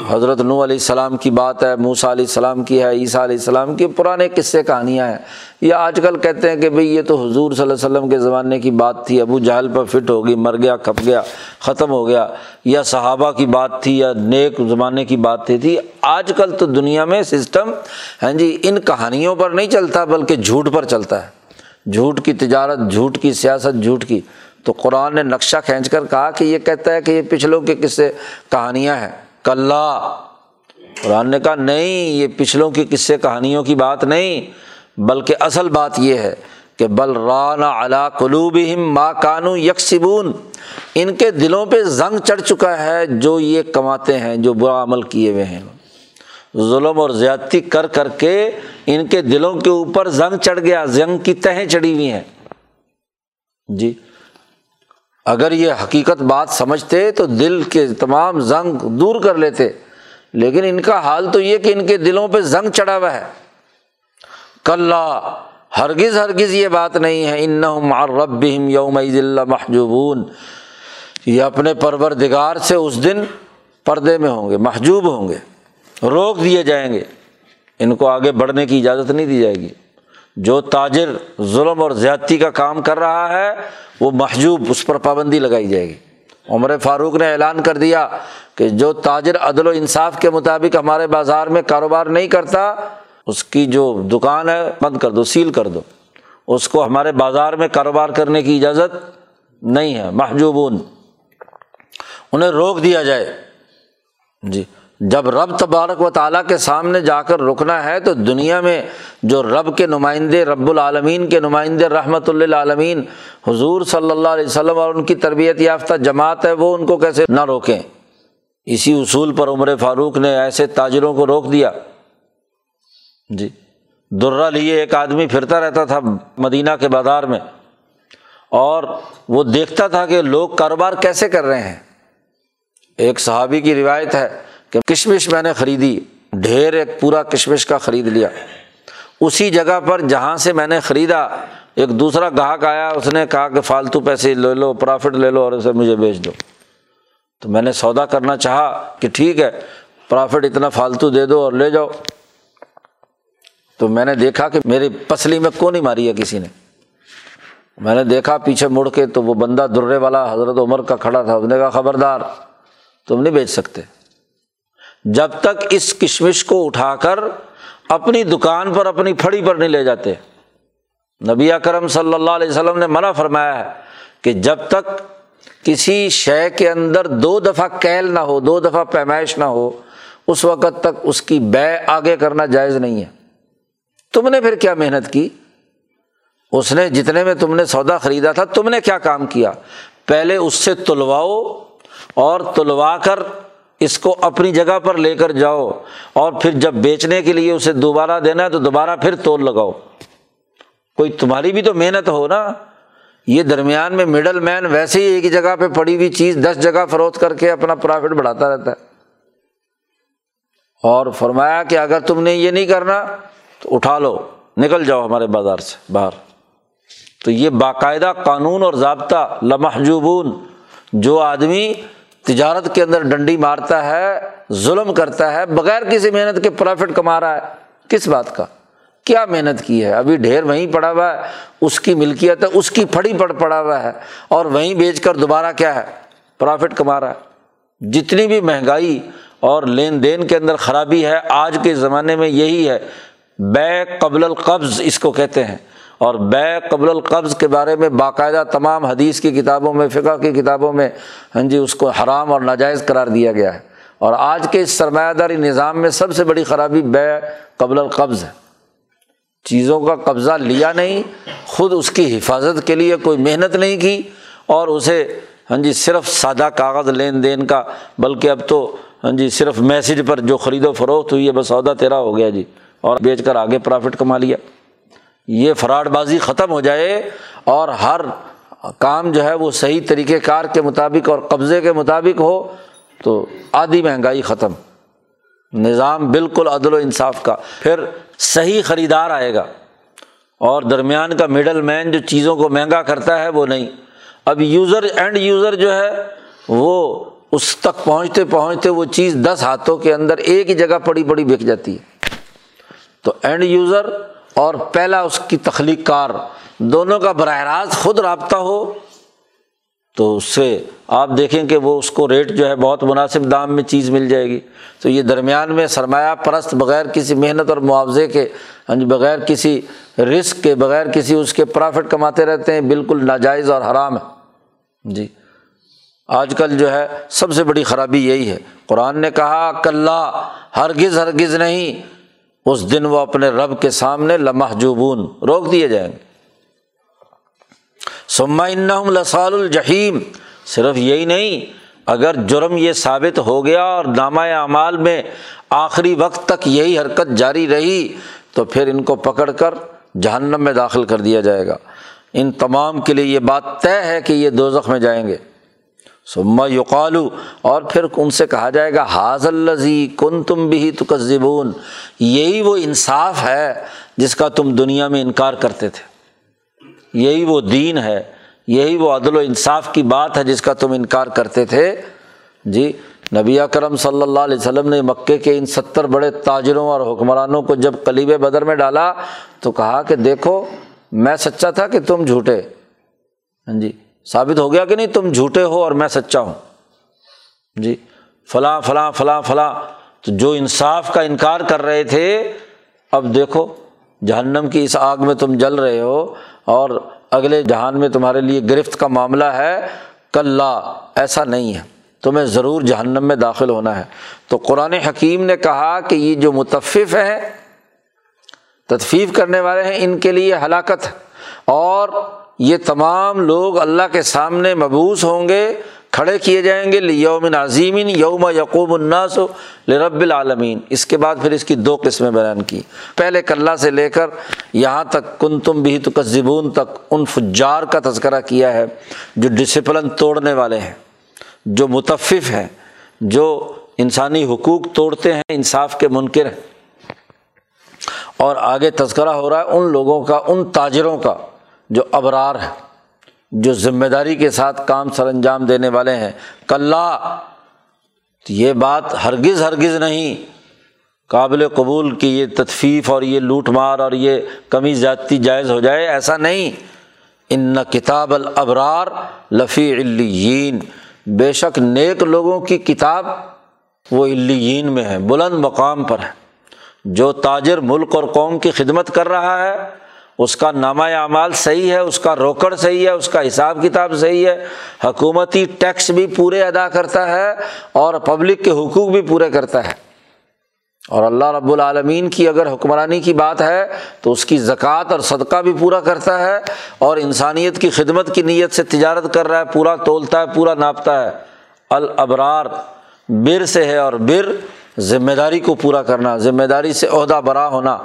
حضرت نو علیہ السلام کی بات ہے موسا علیہ السلام کی ہے، عیسیٰ علیہ السلام کی پرانے قصے کہانیاں ہیں۔ یہ آج کل کہتے ہیں کہ بھائی یہ تو حضور صلی اللہ علیہ وسلم کے زمانے کی بات تھی، ابو جہل پر فٹ ہو گئی، مر گیا، کھپ گیا، ختم ہو گیا، یا صحابہ کی بات تھی، یا نیک زمانے کی بات تھی تھی۔ آج کل تو دنیا میں سسٹم ہاں جی ان کہانیوں پر نہیں چلتا، بلکہ جھوٹ پر چلتا ہے۔ جھوٹ کی تجارت، جھوٹ کی سیاست، جھوٹ کی۔ تو قرآن نے نقشہ کھینچ کر کہا کہ یہ کہتا ہے کہ یہ پچھلوں کے قصے کہانیاں ہیں۔ کل قرآن نے کہا، نہیں، یہ پچھلوں کی قصے کہانیوں کی بات نہیں، بلکہ اصل بات یہ ہے کہ بل رانا علا قلوب ماں کانو یکسبون۔ ان کے دلوں پہ زنگ چڑھ چکا ہے جو یہ کماتے ہیں، جو برا عمل کیے ہوئے ہیں۔ ظلم اور زیادتی کر کر کے ان کے دلوں کے اوپر زنگ چڑھ گیا، زنگ کی تہیں چڑھی ہوئی ہیں۔ جی اگر یہ حقیقت بات سمجھتے تو دل کے تمام زنگ دور کر لیتے۔ لیکن ان کا حال تو یہ کہ ان کے دلوں پہ زنگ چڑھا ہوا ہے۔ کل ہرگز ہرگز یہ بات نہیں ہے۔ ان رب یوم محجوبون یہ اپنے پرور دگار سے اس دن پردے میں ہوں گے، محجوب ہوں گے۔ روک دیے جائیں گے۔ ان کو آگے بڑھنے کی اجازت نہیں دی جائے گی۔ جو تاجر ظلم اور زیادتی کا کام کر رہا ہے وہ محجوب اس پر پابندی لگائی جائے گی۔ عمر فاروق نے اعلان کر دیا کہ جو تاجر عدل و انصاف کے مطابق ہمارے بازار میں کاروبار نہیں کرتا، اس کی جو دکان ہے بند کر دو، سیل کر دو۔ اس کو ہمارے بازار میں کاروبار کرنے کی اجازت نہیں ہے، محجوبون۔ انہیں روک دیا جائے۔ جی۔ جب رب تبارک و تعالیٰ کے سامنے جا کر رکنا ہے تو دنیا میں جو رب کے نمائندے، رب العالمین کے نمائندے رحمۃ اللہ عالمین حضور صلی اللہ علیہ وسلم اور ان کی تربیت یافتہ جماعت ہے، وہ ان کو کیسے نہ روکیں؟ اسی اصول پر عمر فاروق نے ایسے تاجروں کو روک دیا۔ جی درا لیے ایک آدمی پھرتا رہتا تھا مدینہ کے بازار میں اور وہ دیکھتا تھا کہ لوگ کاروبار کیسے کر رہے ہیں۔ ایک صحابی کی روایت ہے کہ کشمش میں نے خریدی، ڈھیر ایک پورا کشمش کا خرید لیا۔ اسی جگہ پر جہاں سے میں نے خریدا، ایک دوسرا گاہک آیا، اس نے کہا کہ فالتو پیسے لے لو، پرافٹ لے لو اور اسے مجھے بیچ دو۔ تو میں نے سودا کرنا چاہا کہ ٹھیک ہے، پرافٹ اتنا فالتو دے دو اور لے جاؤ۔ تو میں نے دیکھا کہ میری پسلی میں کون نہیں ماری ہے کسی نے۔ میں نے دیکھا پیچھے مڑ کے تو وہ بندہ درے والا حضرت عمر کا کھڑا تھا، اس نے کہا خبردار، تم نہیں بیچ سکتے۔ جب تک اس کشمش کو اٹھا کر اپنی دکان پر اپنی پھڑی پر نہیں لے جاتے۔ نبی اکرم صلی اللہ علیہ وسلم نے منع فرمایا ہے کہ جب تک کسی شے کے اندر دو دفعہ کیل نہ ہو، دو دفعہ پیمائش نہ ہو، اس وقت تک اس کی بے آگے کرنا جائز نہیں ہے۔ تم نے پھر کیا محنت کی؟ اس نے جتنے میں تم نے سودا خریدا تھا، تم نے کیا کام کیا؟ پہلے اس سے تلواؤ اور تلوا کر اس کو اپنی جگہ پر لے کر جاؤ اور پھر جب بیچنے کے لیے اسے دوبارہ دینا ہے تو دوبارہ پھر تول لگاؤ۔ کوئی تمہاری بھی تو محنت ہو نا۔ یہ درمیان میں مڈل مین ویسے ہی ایک جگہ پہ پڑی ہوئی چیز دس جگہ فروخت کر کے اپنا پرافٹ بڑھاتا رہتا ہے۔ اور فرمایا کہ اگر تم نے یہ نہیں کرنا تو اٹھا لو، نکل جاؤ ہمارے بازار سے باہر۔ تو یہ باقاعدہ قانون اور ضابطہ لمحجوبون، جو آدمی تجارت کے اندر ڈنڈی مارتا ہے، ظلم کرتا ہے، بغیر کسی محنت کے پرافٹ کما رہا ہے۔ کس بات کا؟ کیا محنت کی ہے؟ ابھی ڈھیر وہیں پڑا ہوا ہے، اس کی ملکیت ہے، اس کی پھڑی پڑ پڑا ہوا ہے۔ اور وہیں بیچ کر دوبارہ کیا ہے؟ پرافٹ کما رہا ہے۔ جتنی بھی مہنگائی اور لین دین کے اندر خرابی ہے، آج کے زمانے میں یہی ہے۔ بے قبل القبض اس کو کہتے ہیں۔ اور بے قبل القبض کے بارے میں باقاعدہ تمام حدیث کی کتابوں میں، فقہ کی کتابوں میں ہاں جی اس کو حرام اور ناجائز قرار دیا گیا ہے۔ اور آج کے اس سرمایہ داری نظام میں سب سے بڑی خرابی بے قبل القبض ہے۔ چیزوں کا قبضہ لیا نہیں، خود اس کی حفاظت کے لیے کوئی محنت نہیں کی اور اسے ہاں جی صرف سادہ کاغذ لین دین کا، بلکہ اب تو ہاں جی صرف میسج پر جو خرید و فروخت ہوئی ہے، بس عہدہ تیرا ہو گیا جی اور بیچ کر آگے پرافٹ کما لیا۔ یہ فراڈ بازی ختم ہو جائے اور ہر کام جو ہے وہ صحیح طریقۂ کار کے مطابق اور قبضے کے مطابق ہو، تو آدھی مہنگائی ختم۔ نظام بالکل عدل و انصاف کا۔ پھر صحیح خریدار آئے گا۔ اور درمیان کا مڈل مین جو چیزوں کو مہنگا کرتا ہے وہ نہیں۔ اب یوزر اینڈ یوزر جو ہے، وہ اس تک پہنچتے پہنچتے وہ چیز دس ہاتھوں کے اندر ایک ہی جگہ پڑی پڑی بک جاتی ہے۔ تو اینڈ یوزر اور پہلا اس کی تخلیق کار دونوں کا براہ راست خود رابطہ ہو، تو اس سے آپ دیکھیں کہ وہ اس کو ریٹ جو ہے بہت مناسب دام میں چیز مل جائے گی۔ تو یہ درمیان میں سرمایہ پرست بغیر کسی محنت اور معاوضے کے ہاں جی، بغیر کسی رسک کے، بغیر کسی اس کے پرافٹ کماتے رہتے ہیں، بالکل ناجائز اور حرام ہے۔ جی آج کل جو ہے سب سے بڑی خرابی یہی ہے۔ قرآن نے کہا کل ہرگز ہرگز نہیں اس دن وہ اپنے رب کے سامنے لمح جوبون روک دیے جائیں گے۔ سما ان سما یقالو، اور پھر ان سے کہا جائے گا حاض الزی کن تم بھی تو یہی وہ انصاف ہے جس کا تم دنیا میں انکار کرتے تھے۔ یہی وہ دین ہے، یہی وہ عدل و انصاف کی بات ہے جس کا تم انکار کرتے تھے۔ جی نبی کرم صلی اللہ علیہ وسلم نے مکے کے ان ستر بڑے تاجروں اور حکمرانوں کو جب کلیب بدر میں ڈالا تو کہا کہ دیکھو، میں سچا تھا کہ تم جھوٹے۔ ہاں جی۔ ثابت ہو گیا کہ نہیں، تم جھوٹے ہو اور میں سچا ہوں۔ جی فلاں فلاں فلاں فلاں۔ تو جو انصاف کا انکار کر رہے تھے، اب دیکھو، جہنم کی اس آگ میں تم جل رہے ہو اور اگلے جہان میں تمہارے لیے گرفت کا معاملہ ہے۔ کل ایسا نہیں ہے۔ تمہیں ضرور جہنم میں داخل ہونا ہے۔ تو قرآن حکیم نے کہا کہ یہ جو متفف ہے تدفیف کرنے والے ہیں، ان کے لیے ہلاکت۔ اور یہ تمام لوگ اللہ کے سامنے مبوس ہوں گے، کھڑے کیے جائیں گے یوم عظیم یوم یقوم الناس لرب العالمین اس کے بعد پھر اس کی دو قسمیں بیان کی۔ پہلے کلّہ سے لے کر یہاں تک کن تم بھی تو تک ان فجار کا تذکرہ کیا ہے، جو ڈسپلن توڑنے والے ہیں، جو متفف ہیں، جو انسانی حقوق توڑتے ہیں، انصاف کے منکر ہیں۔ اور آگے تذکرہ ہو رہا ہے ان لوگوں کا، ان تاجروں کا۔ جو ابرار ہے جو ذمہ داری کے ساتھ کام سر انجام دینے والے ہیں کلّہ یہ بات ہرگز ہرگز نہیں۔ قابل قبول کی یہ تدفیف اور یہ لوٹ مار اور یہ کمی زیادتی جائز ہو جائے، ایسا نہیں۔ ان کتاب الابرار لفی الین بے شک نیک لوگوں کی کتاب وہ الین میں ہے، بلند مقام پر ہے۔ جو تاجر ملک اور قوم کی خدمت کر رہا ہے اس کا نامہ اعمال صحیح ہے، اس کا روکڑ صحیح ہے، اس کا حساب کتاب صحیح ہے، حکومتی ٹیکس بھی پورے ادا کرتا ہے اور پبلک کے حقوق بھی پورے کرتا ہے۔ اور اللہ رب العالمین کی اگر حکمرانی کی بات ہے تو اس کی زکوٰۃ اور صدقہ بھی پورا کرتا ہے اور انسانیت کی خدمت کی نیت سے تجارت کر رہا ہے، پورا تولتا ہے، پورا ناپتا ہے۔ الابرار، بر سے ہے اور بر ذمہ داری کو پورا کرنا، ذمہ داری سے عہدہ برا ہونا۔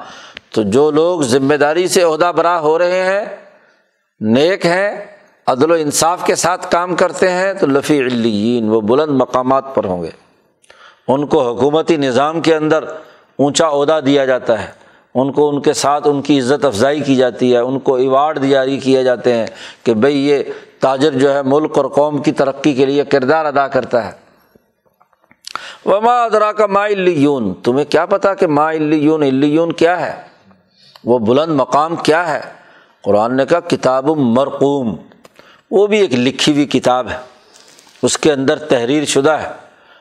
تو جو لوگ ذمہ داری سے عہدہ برا ہو رہے ہیں، نیک ہیں، عدل و انصاف کے ساتھ کام کرتے ہیں، تو لفی الین وہ بلند مقامات پر ہوں گے۔ ان کو حکومتی نظام کے اندر اونچا عہدہ دیا جاتا ہے۔ ان کو ان کے ساتھ ان کی عزت افزائی کی جاتی ہے۔ ان کو ایوارڈ جاری کیے جاتے ہیں کہ بھائی یہ تاجر جو ہے ملک اور قوم کی ترقی کے لیے کردار ادا کرتا ہے۔ وما ادرا کا ما الون تمہیں کیا پتا کہ ما الون الون کیا ہے؟ وہ بلند مقام کیا ہے؟ قرآن نے کہا، کتاب مرقوم۔ وہ بھی ایک لکھی ہوئی کتاب ہے۔ اس کے اندر تحریر شدہ ہے۔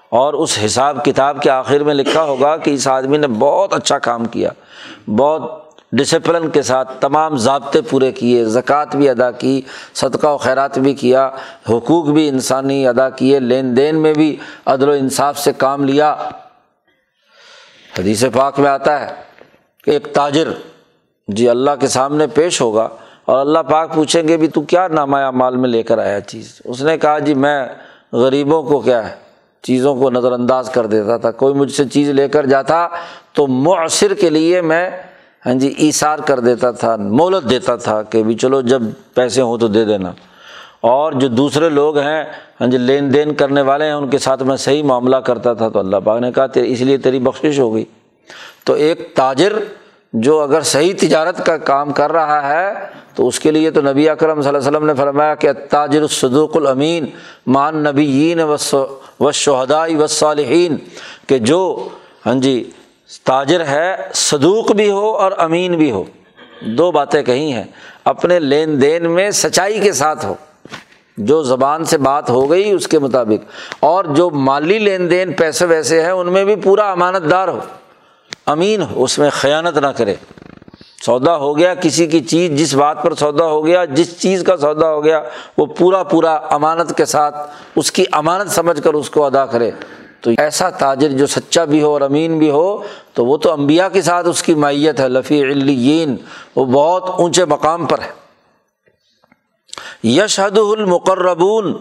اور اس حساب کتاب کے آخر میں لکھا ہوگا کہ اس آدمی نے بہت اچھا کام کیا۔ بہت ڈسپلن کے ساتھ تمام ضابطے پورے کیے، زکوٰۃ بھی ادا کی، صدقہ و خیرات بھی کیا، حقوق بھی انسانی ادا کیے، لین دین میں بھی عدل و انصاف سے کام لیا۔ حدیث پاک میں آتا ہے کہ ایک تاجر جی اللہ کے سامنے پیش ہوگا اور اللہ پاک پوچھیں گے بھی تو کیا نامایا مال میں لے کر آیا چیز؟ اس نے کہا جی میں غریبوں کو کیا ہے؟ چیزوں کو نظر انداز کر دیتا تھا۔ کوئی مجھ سے چیز لے کر جاتا تو مؤثر کے لیے میں ہاں جی ایسار کر دیتا تھا مولت دیتا تھا کہ بھی چلو جب پیسے ہوں تو دے دینا۔ اور جو دوسرے لوگ ہیں ہاں جی لین دین کرنے والے ہیں، ان کے ساتھ میں صحیح معاملہ کرتا تھا تو اللہ پاک نے کہا اس لیے تیری بخشش ہو گئی۔ تو ایک تاجر جو اگر صحیح تجارت کا کام کر رہا ہے، تو اس کے لیے تو نبی اکرم صلی اللہ علیہ وسلم نے فرمایا کہ تاجر الصدوق الامین مان نبی و شہدائی و صالحین کہ جو ہاں جی تاجر ہے، صدوق بھی ہو اور امین بھی ہو۔ دو باتیں کہی ہیں۔ اپنے لین دین میں سچائی کے ساتھ ہو۔ جو زبان سے بات ہو گئی اس کے مطابق، اور جو مالی لین دین پیسے ویسے ہیں، ان میں بھی پورا امانت دار ہو۔ امین، اس میں خیانت نہ کرے۔ سودا ہو گیا کسی کی چیز، جس بات پر سودا ہو گیا، جس چیز کا سودا ہو گیا، وہ پورا پورا امانت کے ساتھ اس کی امانت سمجھ کر اس کو ادا کرے۔ تو ایسا تاجر جو سچا بھی ہو اور امین بھی ہو، تو وہ تو امبیا کے ساتھ اس کی مائیت ہے، لفی الین وہ بہت اونچے مقام پر ہے۔ یشہد المقربون۔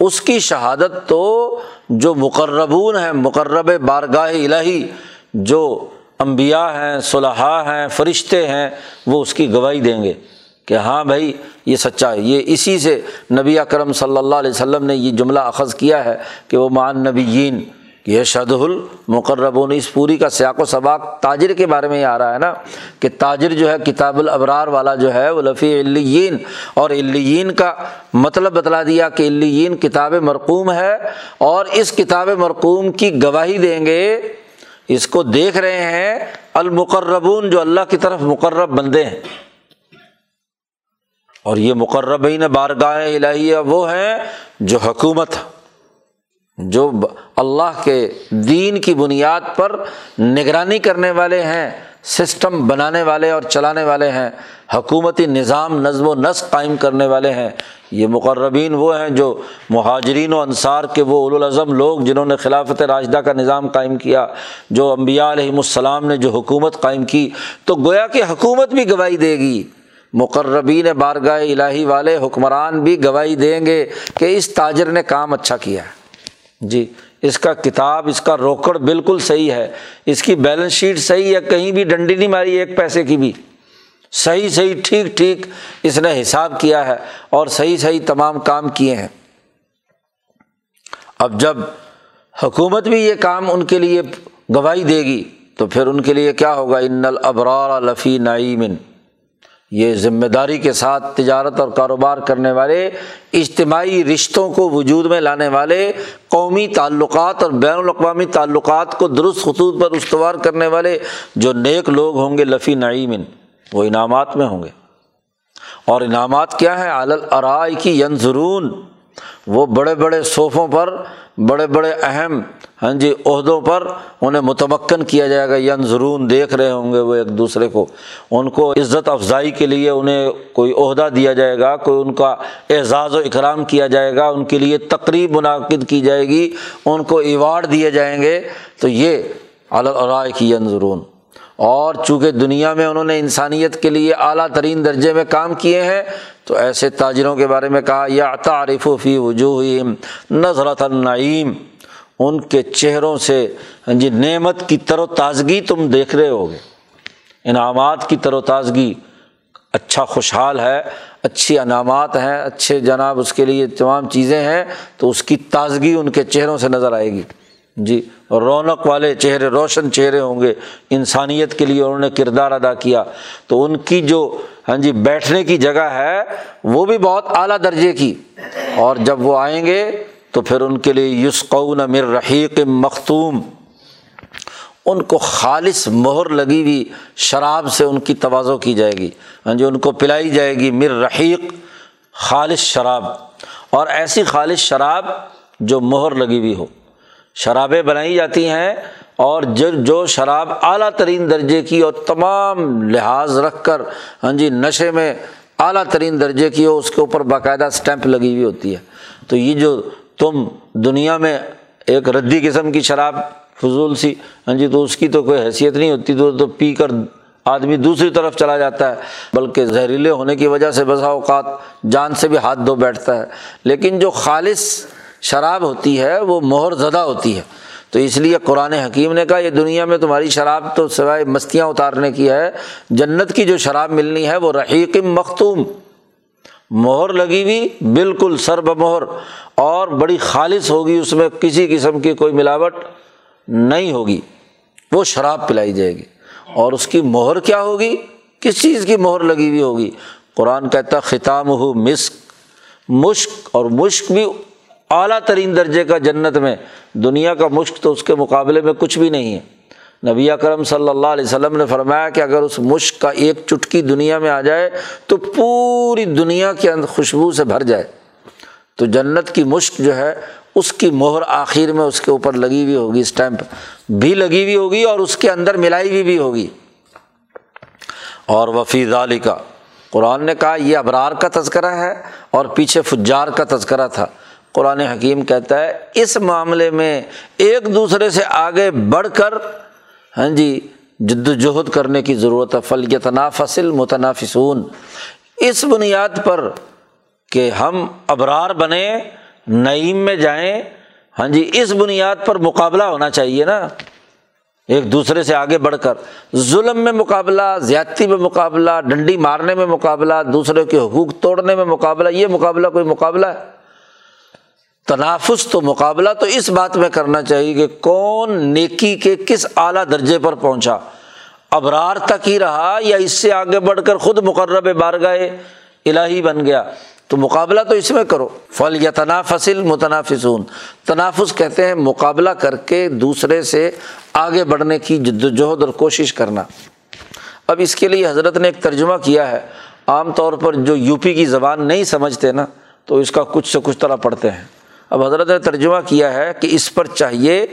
اس کی شہادت تو جو مقربون ہے مقرب بارگاہ الہی جو امبیا ہیں صلاحہ ہیں، فرشتے ہیں، وہ اس کی گواہی دیں گے کہ ہاں بھائی، یہ سچا ہے۔ یہ اسی سے نبی اکرم صلی اللہ علیہ وسلم نے یہ جملہ اخذ کیا ہے کہ وہ مان نبیین یہ شد المقربون۔ اس پوری کا سیاق و سباق تاجر کے بارے میں یہ آ رہا ہے نا کہ تاجر جو ہے، کتاب الابرار والا جو ہے، وہ لفی الین اور الین کا مطلب بتلا دیا کہ الین کتاب مرقوم ہے اور اس کتاب مرقوم کی گواہی دیں گے اس کو دیکھ رہے ہیں المقربون جو اللہ کی طرف مقرب بندے ہیں۔ اور یہ مقربین بارگاہ الہیہ وہ ہیں جو حکومت، جو اللہ کے دین کی بنیاد پر نگرانی کرنے والے ہیں۔ سسٹم بنانے والے اور چلانے والے ہیں، حکومتی نظام نظم و نسق قائم کرنے والے ہیں۔ یہ مقربین وہ ہیں جو مہاجرین و انصار کے وہ الاظم لوگ جنہوں نے خلافت راشدہ کا نظام قائم کیا، جو امبیا علیہم السلام نے جو حکومت قائم کی۔ تو گویا کہ حکومت بھی گواہی دے گی۔ مقربین بارگاہ الہی والے حکمران بھی گواہی دیں گے کہ اس تاجر نے کام اچھا کیا۔ ہے جی۔ اس کا کتاب، اس کا روکڑ بالکل صحیح ہے۔ اس کی بیلنس شیٹ صحیح ہے، کہیں بھی ڈنڈی نہیں ماری ایک پیسے کی بھی۔ صحیح صحیح، ٹھیک ٹھیک، اس نے حساب کیا ہے اور صحیح صحیح تمام کام کیے ہیں۔ اب جب حکومت بھی یہ کام ان کے لیے گواہی دے گی تو پھر ان کے لیے کیا ہوگا؟ ان الابرار لفی نعیمن یہ ذمہ داری کے ساتھ تجارت اور کاروبار کرنے والے، اجتماعی رشتوں کو وجود میں لانے والے، قومی تعلقات اور بین الاقوامی تعلقات کو درست خطوط پر استوار کرنے والے جو نیک لوگ ہوں گے، لفی نعیمن وہ انعامات میں ہوں گے۔ اور انعامات کیا ہے علل کی ینظرون، وہ بڑے بڑے صوفوں پر بڑے بڑے اہم ہاں جی عہدوں پر انہیں متمکن کیا جائے گا۔ ینظرون دیکھ رہے ہوں گے وہ ایک دوسرے کو۔ ان کو عزت افزائی کے لیے انہیں کوئی عہدہ دیا جائے گا، کوئی ان کا اعزاز و اکرام کیا جائے گا، ان کے لیے تقریب منعقد کی جائے گی، ان کو ایوارڈ دیے جائیں گے۔ تو یہ علرائے کی ینظرون اور چونکہ دنیا میں انہوں نے انسانیت کے لیے اعلیٰ ترین درجے میں کام کیے ہیں، تو ایسے تاجروں کے بارے میں کہا یا تعارف و فی وجوہ نظرت النعیم ان کے چہروں سے ہاں جی نعمت کی تر و تازگی تم دیکھ رہے ہو گے انعامات کی تر و تازگی اچھا خوشحال ہے، اچھی انعامات ہیں، اچھے جناب اس کے لیے تمام چیزیں ہیں، تو اس کی تازگی ان کے چہروں سے نظر آئے گی۔ جی رونق والے چہرے، روشن چہرے ہوں گے۔ انسانیت کے لیے انہوں نے کردار ادا کیا۔ تو ان کی جو ہاں جی بیٹھنے کی جگہ ہے، وہ بھی بہت اعلیٰ درجے کی۔ اور جب وہ آئیں گے تو پھر ان کے لیے یسقون مر رحیق مختوم۔ ان کو خالص مہر لگی ہوئی شراب سے ان کی توازو کی جائے گی۔ ہاں جی ان کو پلائی جائے گی مر رحیق، خالص شراب۔ اور ایسی خالص شراب جو مہر لگی ہوئی ہو۔ شرابیں بنائی جاتی ہیں اور جو جو شراب اعلیٰ ترین درجے کی اور تمام لحاظ رکھ کر ہاں جی نشے میں اعلیٰ ترین درجے کی ہو اس کے اوپر باقاعدہ اسٹیمپ لگی ہوئی ہوتی ہے۔ تو یہ جو تم دنیا میں ایک ردی قسم کی شراب فضول سی۔ ہاں جی تو اس کی تو کوئی حیثیت نہیں ہوتی، تو تو پی کر آدمی دوسری طرف چلا جاتا ہے۔ بلکہ زہریلے ہونے کی وجہ سے بسا اوقات جان سے بھی ہاتھ دھو بیٹھتا ہے۔ لیکن جو خالص شراب ہوتی ہے، وہ مہر زدہ ہوتی ہے۔ تو اس لیے قرآن حکیم نے کہا، یہ دنیا میں تمہاری شراب تو سوائے مستیاں اتارنے کی ہے، جنت کی جو شراب ملنی ہے، وہ رحیق مختوم۔ مہر لگی ہوئی، بالکل سر بمہر اور بڑی خالص ہوگی، اس میں کسی قسم کی کوئی ملاوٹ نہیں ہوگی۔ وہ شراب پلائی جائے گی۔ اور اس کی مہر کیا ہوگی؟ کس چیز کی مہر لگی ہوئی ہوگی؟ قرآن کہتا خطام ہو مسک۔ مشک، اور مشک بھی اعلیٰ ترین درجے کا جنت میں۔ دنیا کا مشک تو اس کے مقابلے میں کچھ بھی نہیں ہے۔ نبی کرم صلی اللہ علیہ وسلم نے فرمایا کہ اگر اس مشک کا ایک چٹکی دنیا میں آ جائے تو پوری دنیا کے اندر خوشبو سے بھر جائے۔ تو جنت کی مشک جو ہے، اس کی مہر آخر میں اس کے اوپر لگی ہوئی ہوگی، اسٹیمپ بھی لگی ہوئی ہوگی اور اس کے اندر ملائی ہوئی بھی ہوگی۔ اور وفیظ علی کا قرآن نے کہا یہ ابرار کا تذکرہ ہے اور پیچھے فجار کا تذکرہ تھا۔ قرآن حکیم کہتا ہے، اس معاملے میں ایک دوسرے سے آگے بڑھ کر ہاں جی جد وجہد کرنے کی ضرورت ہے۔ فلیتنا فصل متنافسون اس بنیاد پر کہ ہم ابرار بنے، نعیم میں جائیں۔ ہاں جی اس بنیاد پر مقابلہ ہونا چاہیے نا۔ ایک دوسرے سے آگے بڑھ کر۔ ظلم میں مقابلہ، زیادتی میں مقابلہ، ڈنڈی مارنے میں مقابلہ، دوسرے کے حقوق توڑنے میں مقابلہ، یہ مقابلہ کوئی مقابلہ ہے؟ تنافس تو مقابلہ تو اس بات میں کرنا چاہیے کہ کون نیکی کے کس اعلیٰ درجے پر پہنچا۔ ابرار تک ہی رہا یا اس سے آگے بڑھ کر خود مقرب بارگاہ الہی بن گیا۔ تو مقابلہ تو اس میں کرو۔ فل یا تنافصل متنافسون تنافس کہتے ہیں مقابلہ کر کے دوسرے سے آگے بڑھنے کی جد وجہد اور کوشش کرنا۔ اب اس کے لیے حضرت نے ایک ترجمہ کیا ہے۔ عام طور پر جو یو پی کی زبان نہیں سمجھتے نا، تو اس کا کچھ سے کچھ طرح پڑھتے ہیں۔ اب حضرت نے ترجمہ کیا ہے کہ اس پر چاہیے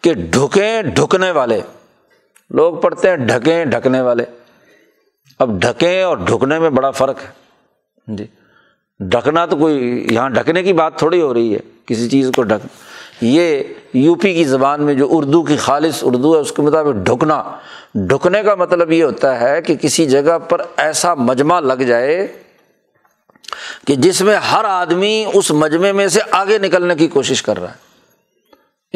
کہ ڈھکیں ڈھکنے والے۔ لوگ پڑھتے ہیں ڈھکیں ڈھکنے والے۔ اب ڈھکیں اور ڈھکنے میں بڑا فرق ہے۔ جی۔ ڈھکنا تو کوئی، یہاں ڈھکنے کی بات تھوڑی ہو رہی ہے۔ کسی چیز کو ڈھک۔ یہ یو پی کی زبان میں جو اردو کی خالص اردو ہے، اس کے مطابق ڈھکنا۔ ڈھکنے کا مطلب یہ ہوتا ہے کہ کسی جگہ پر ایسا مجمع لگ جائے کہ جس میں ہر آدمی اس مجمے میں سے آگے نکلنے کی کوشش کر رہا ہے۔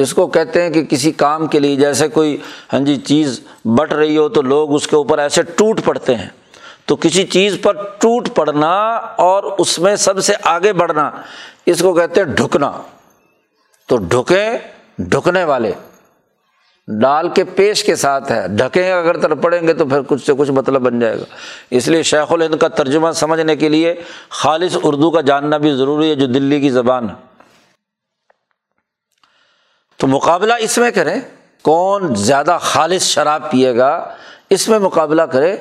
اس کو کہتے ہیں کہ کسی کام کے لیے جیسے کوئی ہاں جی چیز بٹ رہی ہو تو لوگ اس کے اوپر ایسے ٹوٹ پڑتے ہیں۔ تو کسی چیز پر ٹوٹ پڑنا اور اس میں سب سے آگے بڑھنا، اس کو کہتے ہیں ڈھکنا۔ تو ڈھکے ڈھکنے والے۔ ڈال کے پیش کے ساتھ ہے۔ ڈھکیں اگر تر پڑیں گے تو پھر کچھ سے کچھ مطلب بن جائے گا۔ اس لیے شیخ الہند کا ترجمہ سمجھنے کے لیے خالص اردو کا جاننا بھی ضروری ہے، جو دلی کی زبان ہے۔ تو مقابلہ اس میں کریں۔ کون زیادہ خالص شراب پیے گا، اس میں مقابلہ کرے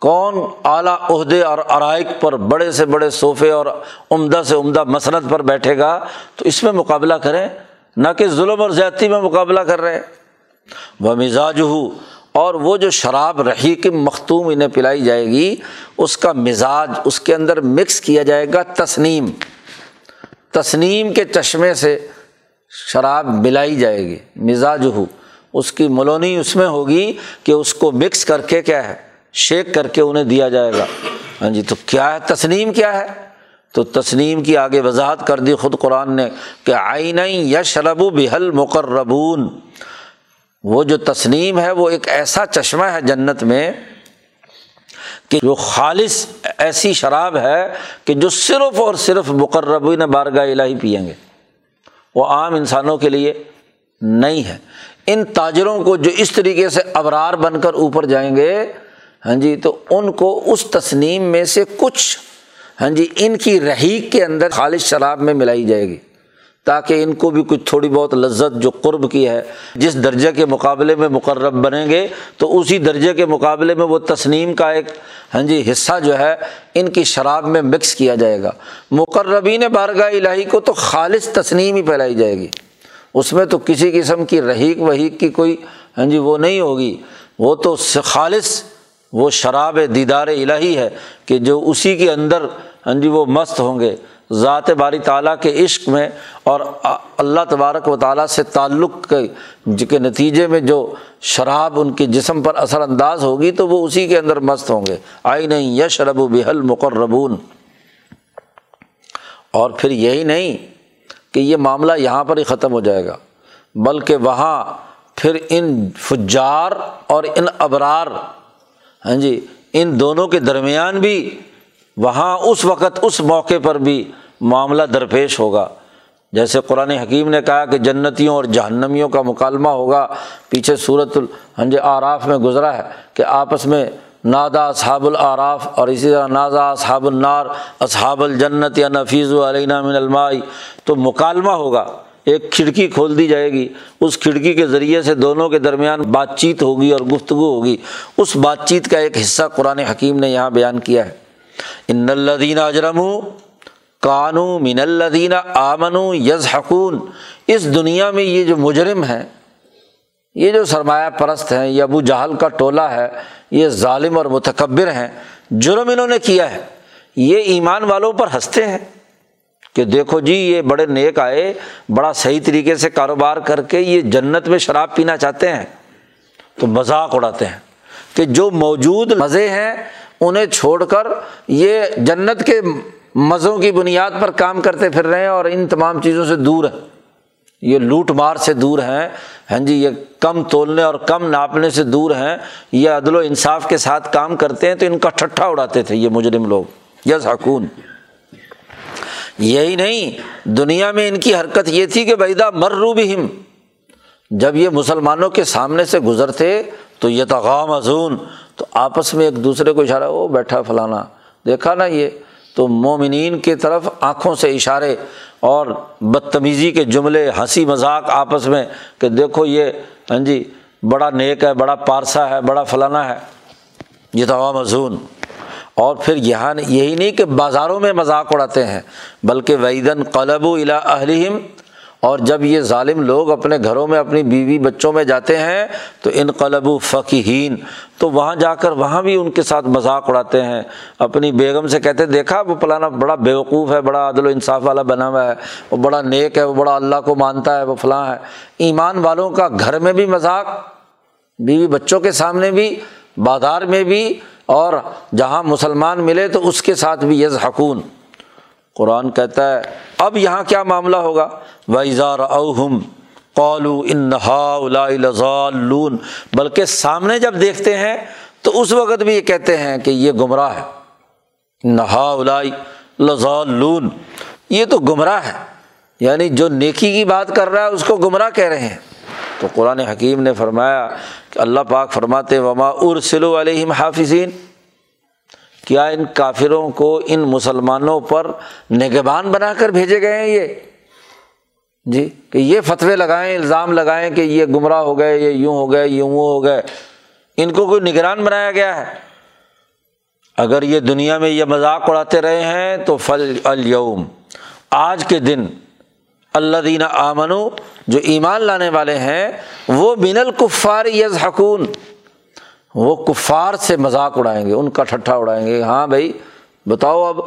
کون اعلیٰ عہدے اور ارائق پر بڑے سے بڑے صوفے اور عمدہ سے عمدہ مسند پر بیٹھے گا، تو اس میں مقابلہ کریں۔ نہ کہ ظلم اور زیادتی میں مقابلہ کر رہے۔ ہیں وہ مزاج ہو اور وہ جو شراب رہی مختوم انہیں پلائی جائے گی، اس کا مزاج اس کے اندر مکس کیا جائے گا تسنیم۔ تسنیم کے چشمے سے شراب ملائی جائے گی مزاج ہو اس کی ملونی اس میں ہوگی کہ اس کو مکس کر کے کیا ہے، شیک کر کے انہیں دیا جائے گا۔ ہاں جی تو کیا ہے تسنیم کیا ہے؟ تو تسنیم کی آگے وضاحت کر دی خود قرآن نے کہ آئین یشرب بحل مقربون۔ وہ جو تسنیم ہے وہ ایک ایسا چشمہ ہے جنت میں کہ جو خالص ایسی شراب ہے کہ جو صرف اور صرف مقربین بارگاہ الہی پئیں گے۔ وہ عام انسانوں کے لیے نہیں ہے۔ ان تاجروں کو جو اس طریقے سے ابرار بن کر اوپر جائیں گے ہاں جی تو ان کو اس تسنیم میں سے کچھ ہاں جی ان کی رحیق کے اندر خالص شراب میں ملائی جائے گی۔ تاکہ ان کو بھی کچھ تھوڑی بہت لذت جو قرب کی ہے، جس درجے کے مقابلے میں مقرب بنیں گے، تو اسی درجے کے مقابلے میں وہ تسنیم کا ایک ہاں جی حصہ جو ہے، ان کی شراب میں مکس کیا جائے گا۔ مقربین بارگاہ الہی کو تو خالص تسنیم ہی پھیلائی جائے گی۔ اس میں تو کسی قسم کی رحیق وحیق کی کوئی ہاں جی وہ نہیں ہوگی۔ وہ تو خالص وہ شراب دیدار الہی ہے کہ جو اسی کے اندر ہاں جی وہ مست ہوں گے۔ ذات باری تعالیٰ کے عشق میں اور اللہ تبارک و تعالیٰ سے تعلق کے نتیجے میں جو شراب ان کے جسم پر اثر انداز ہوگی تو وہ اسی کے اندر مست ہوں گے۔ آئی نہیں یش رب و بحل مقربون۔ اور پھر یہی نہیں کہ یہ معاملہ یہاں پر ہی ختم ہو جائے گا، بلکہ وہاں پھر ان فجار اور ان ابرار ہاں جی ان دونوں کے درمیان بھی وہاں اس وقت اس موقع پر بھی معاملہ درپیش ہوگا۔ جیسے قرآن حکیم نے کہا کہ جنتیوں اور جہنمیوں کا مکالمہ ہوگا، پیچھے صورت الحنج آراف میں گزرا ہے کہ آپس میں نادا اصحاب العراف اور اسی طرح نازا اصحاب النار، اصحاب الجنت یا نفیز علینہ من المائی تو مکالمہ ہوگا، ایک کھڑکی کھول دی جائے گی، اس کھڑکی کے ذریعے سے دونوں کے درمیان بات چیت ہوگی اور گفتگو ہوگی۔ اس بات چیت کا ایک حصہ قرآن حکیم نے یہاں بیان کیا ہے۔ ان الدین اجرم کانو من الدین آمن یز اس دنیا میں یہ جو مجرم ہیں، یہ جو سرمایہ پرست ہیں، یہ ابو جہل کا ٹولہ ہے، یہ ظالم اور متکبر ہیں، جرم انہوں نے کیا ہے۔ یہ ایمان والوں پر ہنستے ہیں کہ دیکھو جی یہ بڑے نیک آئے، بڑا صحیح طریقے سے کاروبار کر کے یہ جنت میں شراب پینا چاہتے ہیں۔ تو مذاق اڑاتے ہیں کہ جو موجود مزے ہیں انہیں چھوڑ کر یہ جنت کے مزوں کی بنیاد پر کام کرتے پھر رہے ہیں اور ان تمام چیزوں سے دور ہیں۔ یہ لوٹ مار سے دور ہیں۔ ہاں جی یہ کم تولنے اور کم ناپنے سے دور ہیں۔ یہ عدل و انصاف کے ساتھ کام کرتے ہیں تو ان کا ٹھٹھا اڑاتے تھے یہ مجرم لوگ۔ یس حکون یہی نہیں، دنیا میں ان کی حرکت یہ تھی کہ بیدا مرو بھی جب یہ مسلمانوں کے سامنے سے گزرتے تو یہ تغام ازون تو آپس میں ایک دوسرے کو اشارہ وہ بیٹھا فلانا، دیکھا نا یہ؟ تو مومنین کی طرف آنکھوں سے اشارے اور بدتمیزی کے جملے، ہنسی مذاق آپس میں کہ دیکھو یہ ہاں جی بڑا نیک ہے، بڑا پارسا ہے، بڑا فلانا ہے، یہ تو مضون اور پھر یہاں یہی نہیں کہ بازاروں میں مذاق اڑاتے ہیں، بلکہ ویدن قلب و الا اہلیم اور جب یہ ظالم لوگ اپنے گھروں میں، اپنی بیوی بچوں میں جاتے ہیں، تو ان قلب و فقین تو وہاں جا کر وہاں بھی ان کے ساتھ مذاق اڑاتے ہیں۔ اپنی بیگم سے کہتے دیکھا وہ پلانا بڑا بیوقوف ہے، بڑا عدل و انصاف والا بنا ہوا ہے، وہ بڑا نیک ہے، وہ بڑا اللہ کو مانتا ہے، وہ فلاں ہے۔ ایمان والوں کا گھر میں بھی مذاق، بیوی بچوں کے سامنے بھی، بازار میں بھی، اور جہاں مسلمان ملے تو اس کے ساتھ بھی یز حکون قرآن کہتا ہے، اب یہاں کیا معاملہ ہوگا؟ ویزار اوہم قالو انضالون بلکہ سامنے جب دیکھتے ہیں، تو اس وقت بھی یہ کہتے ہیں کہ یہ گمراہ ہے۔ نہا لذالون یہ تو گمراہ ہے۔ یعنی جو نیکی کی بات کر رہا ہے، اس کو گمراہ کہہ رہے ہیں۔ تو قرآن حکیم نے فرمایا کہ اللہ پاک فرماتے، وما ارسلو علیہم حافظین کیا ان کافروں کو ان مسلمانوں پر نگبان بنا کر بھیجے گئے ہیں یہ؟ جی کہ یہ فتوے لگائیں، الزام لگائیں کہ یہ گمراہ ہو گئے، یہ یوں ہو گئے یوں ہو گئے۔ ان کو کوئی نگران بنایا گیا ہے؟ اگر یہ دنیا میں یہ مذاق اڑاتے رہے ہیں تو فل الوم آج کے دن اللہ دینہ آمنو، جو ایمان لانے والے ہیں، وہ بن الکفار یز حکون وہ کفار سے مذاق اڑائیں گے، ان کا ٹھٹھا اڑائیں گے ہاں بھائی، بتاؤ اب،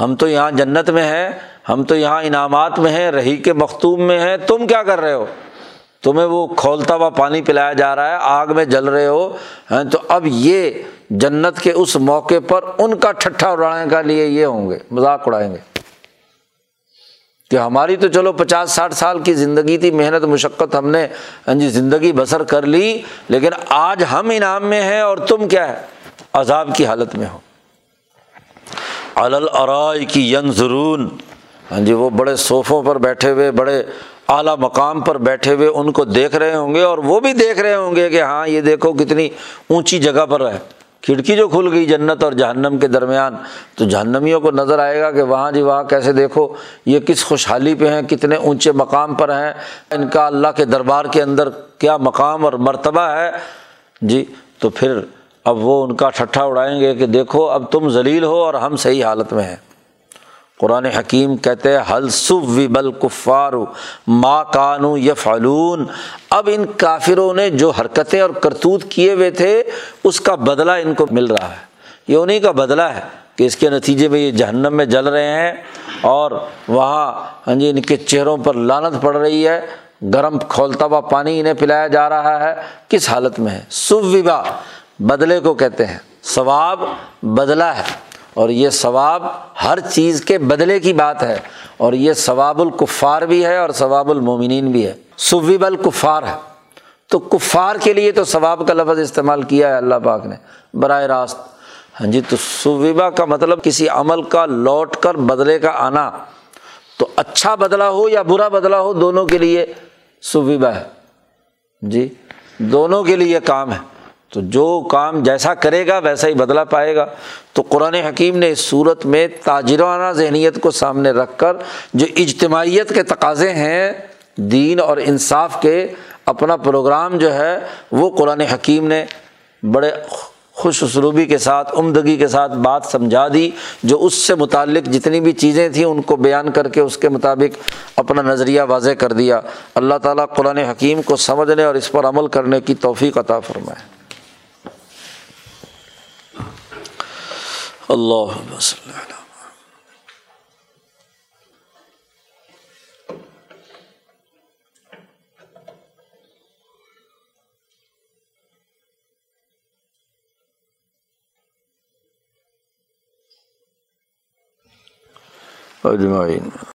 ہم تو یہاں جنت میں ہیں، ہم تو یہاں انعامات میں ہیں، رہی کے مختوم میں ہیں، تم کیا کر رہے ہو؟ تمہیں وہ کھولتا ہوا پانی پلایا جا رہا ہے، آگ میں جل رہے ہو ہیں تو اب یہ جنت کے اس موقع پر ان کا ٹھٹھا اڑانے کا لیے یہ ہوں گے، مذاق اڑائیں گے۔ کہ ہماری تو چلو پچاس ساٹھ سال کی زندگی تھی، محنت، مشقت ہم نے ہاں جی زندگی بسر کر لی، لیکن آج ہم انعام میں ہیں اور تم کیا ہے؟ عذاب کی حالت میں ہو۔ الرائے کی ین ضرون ہاں جی وہ بڑے صوفوں پر بیٹھے ہوئے، بڑے اعلیٰ مقام پر بیٹھے ہوئے ان کو دیکھ رہے ہوں گے اور وہ بھی دیکھ رہے ہوں گے کہ ہاں یہ دیکھو کتنی اونچی جگہ پر ہے۔ کھڑکی جو کھل گئی جنت اور جہنم کے درمیان، تو جہنمیوں کو نظر آئے گا کہ وہاں جی وہاں کیسے دیکھو، یہ کس خوشحالی پہ ہیں، کتنے اونچے مقام پر ہیں، ان کا اللہ کے دربار کے اندر کیا مقام اور مرتبہ ہے۔ جی تو پھر اب وہ ان کا ٹھٹھا اڑائیں گے کہ دیکھو، اب تم ذلیل ہو اور ہم صحیح حالت میں ہیں۔ قرآن حکیم کہتے حل بل کفار ماں کانو یا فعلون اب ان کافروں نے جو حرکتیں اور کرتوت کیے ہوئے تھے، اس کا بدلہ ان کو مل رہا ہے۔ یہ انہیں کا بدلہ ہے کہ اس کے نتیجے میں یہ جہنم میں جل رہے ہیں اور وہاں ہاں جی ان کے چہروں پر لانت پڑ رہی ہے۔ گرم کھولتا ہوا پانی انہیں پلایا جا رہا ہے۔ کس حالت میں ہے؟ سوبا بدلے کو کہتے ہیں۔ ثواب بدلا ہے۔ اور یہ ثواب ہر چیز کے بدلے کی بات ہے اور یہ ثواب الکفار بھی ہے اور ثواب المومنین بھی ہے۔ سویب الکفار ہے۔ تو کفار کے لیے تو ثواب کا لفظ استعمال کیا ہے اللہ پاک نے۔ براہ راست۔ ہاں جی تو سویبا کا مطلب کسی عمل کا لوٹ کر بدلے کا آنا۔ تو اچھا بدلا ہو یا برا بدلا ہو، دونوں کے لیے سویبا ہے۔ جی دونوں کے لیے کام ہے۔ تو جو کام جیسا کرے گا ویسا ہی بدلا پائے گا۔ تو قرآن حکیم نے اس صورت میں تاجرانہ ذہنیت کو سامنے رکھ کر جو اجتماعیت کے تقاضے ہیں، دین اور انصاف کے اپنا پروگرام جو ہے، وہ قرآن حکیم نے بڑے خوش اسلوبی کے ساتھ، عمدگی کے ساتھ بات سمجھا دی، جو اس سے متعلق جتنی بھی چیزیں تھیں، ان کو بیان کر کے اس کے مطابق اپنا نظریہ واضح کر دیا۔ اللہ تعالیٰ قرآن حکیم کو سمجھنے اور اس پر عمل کرنے کی توفیق عطا فرمائے۔ اللہ اجمعین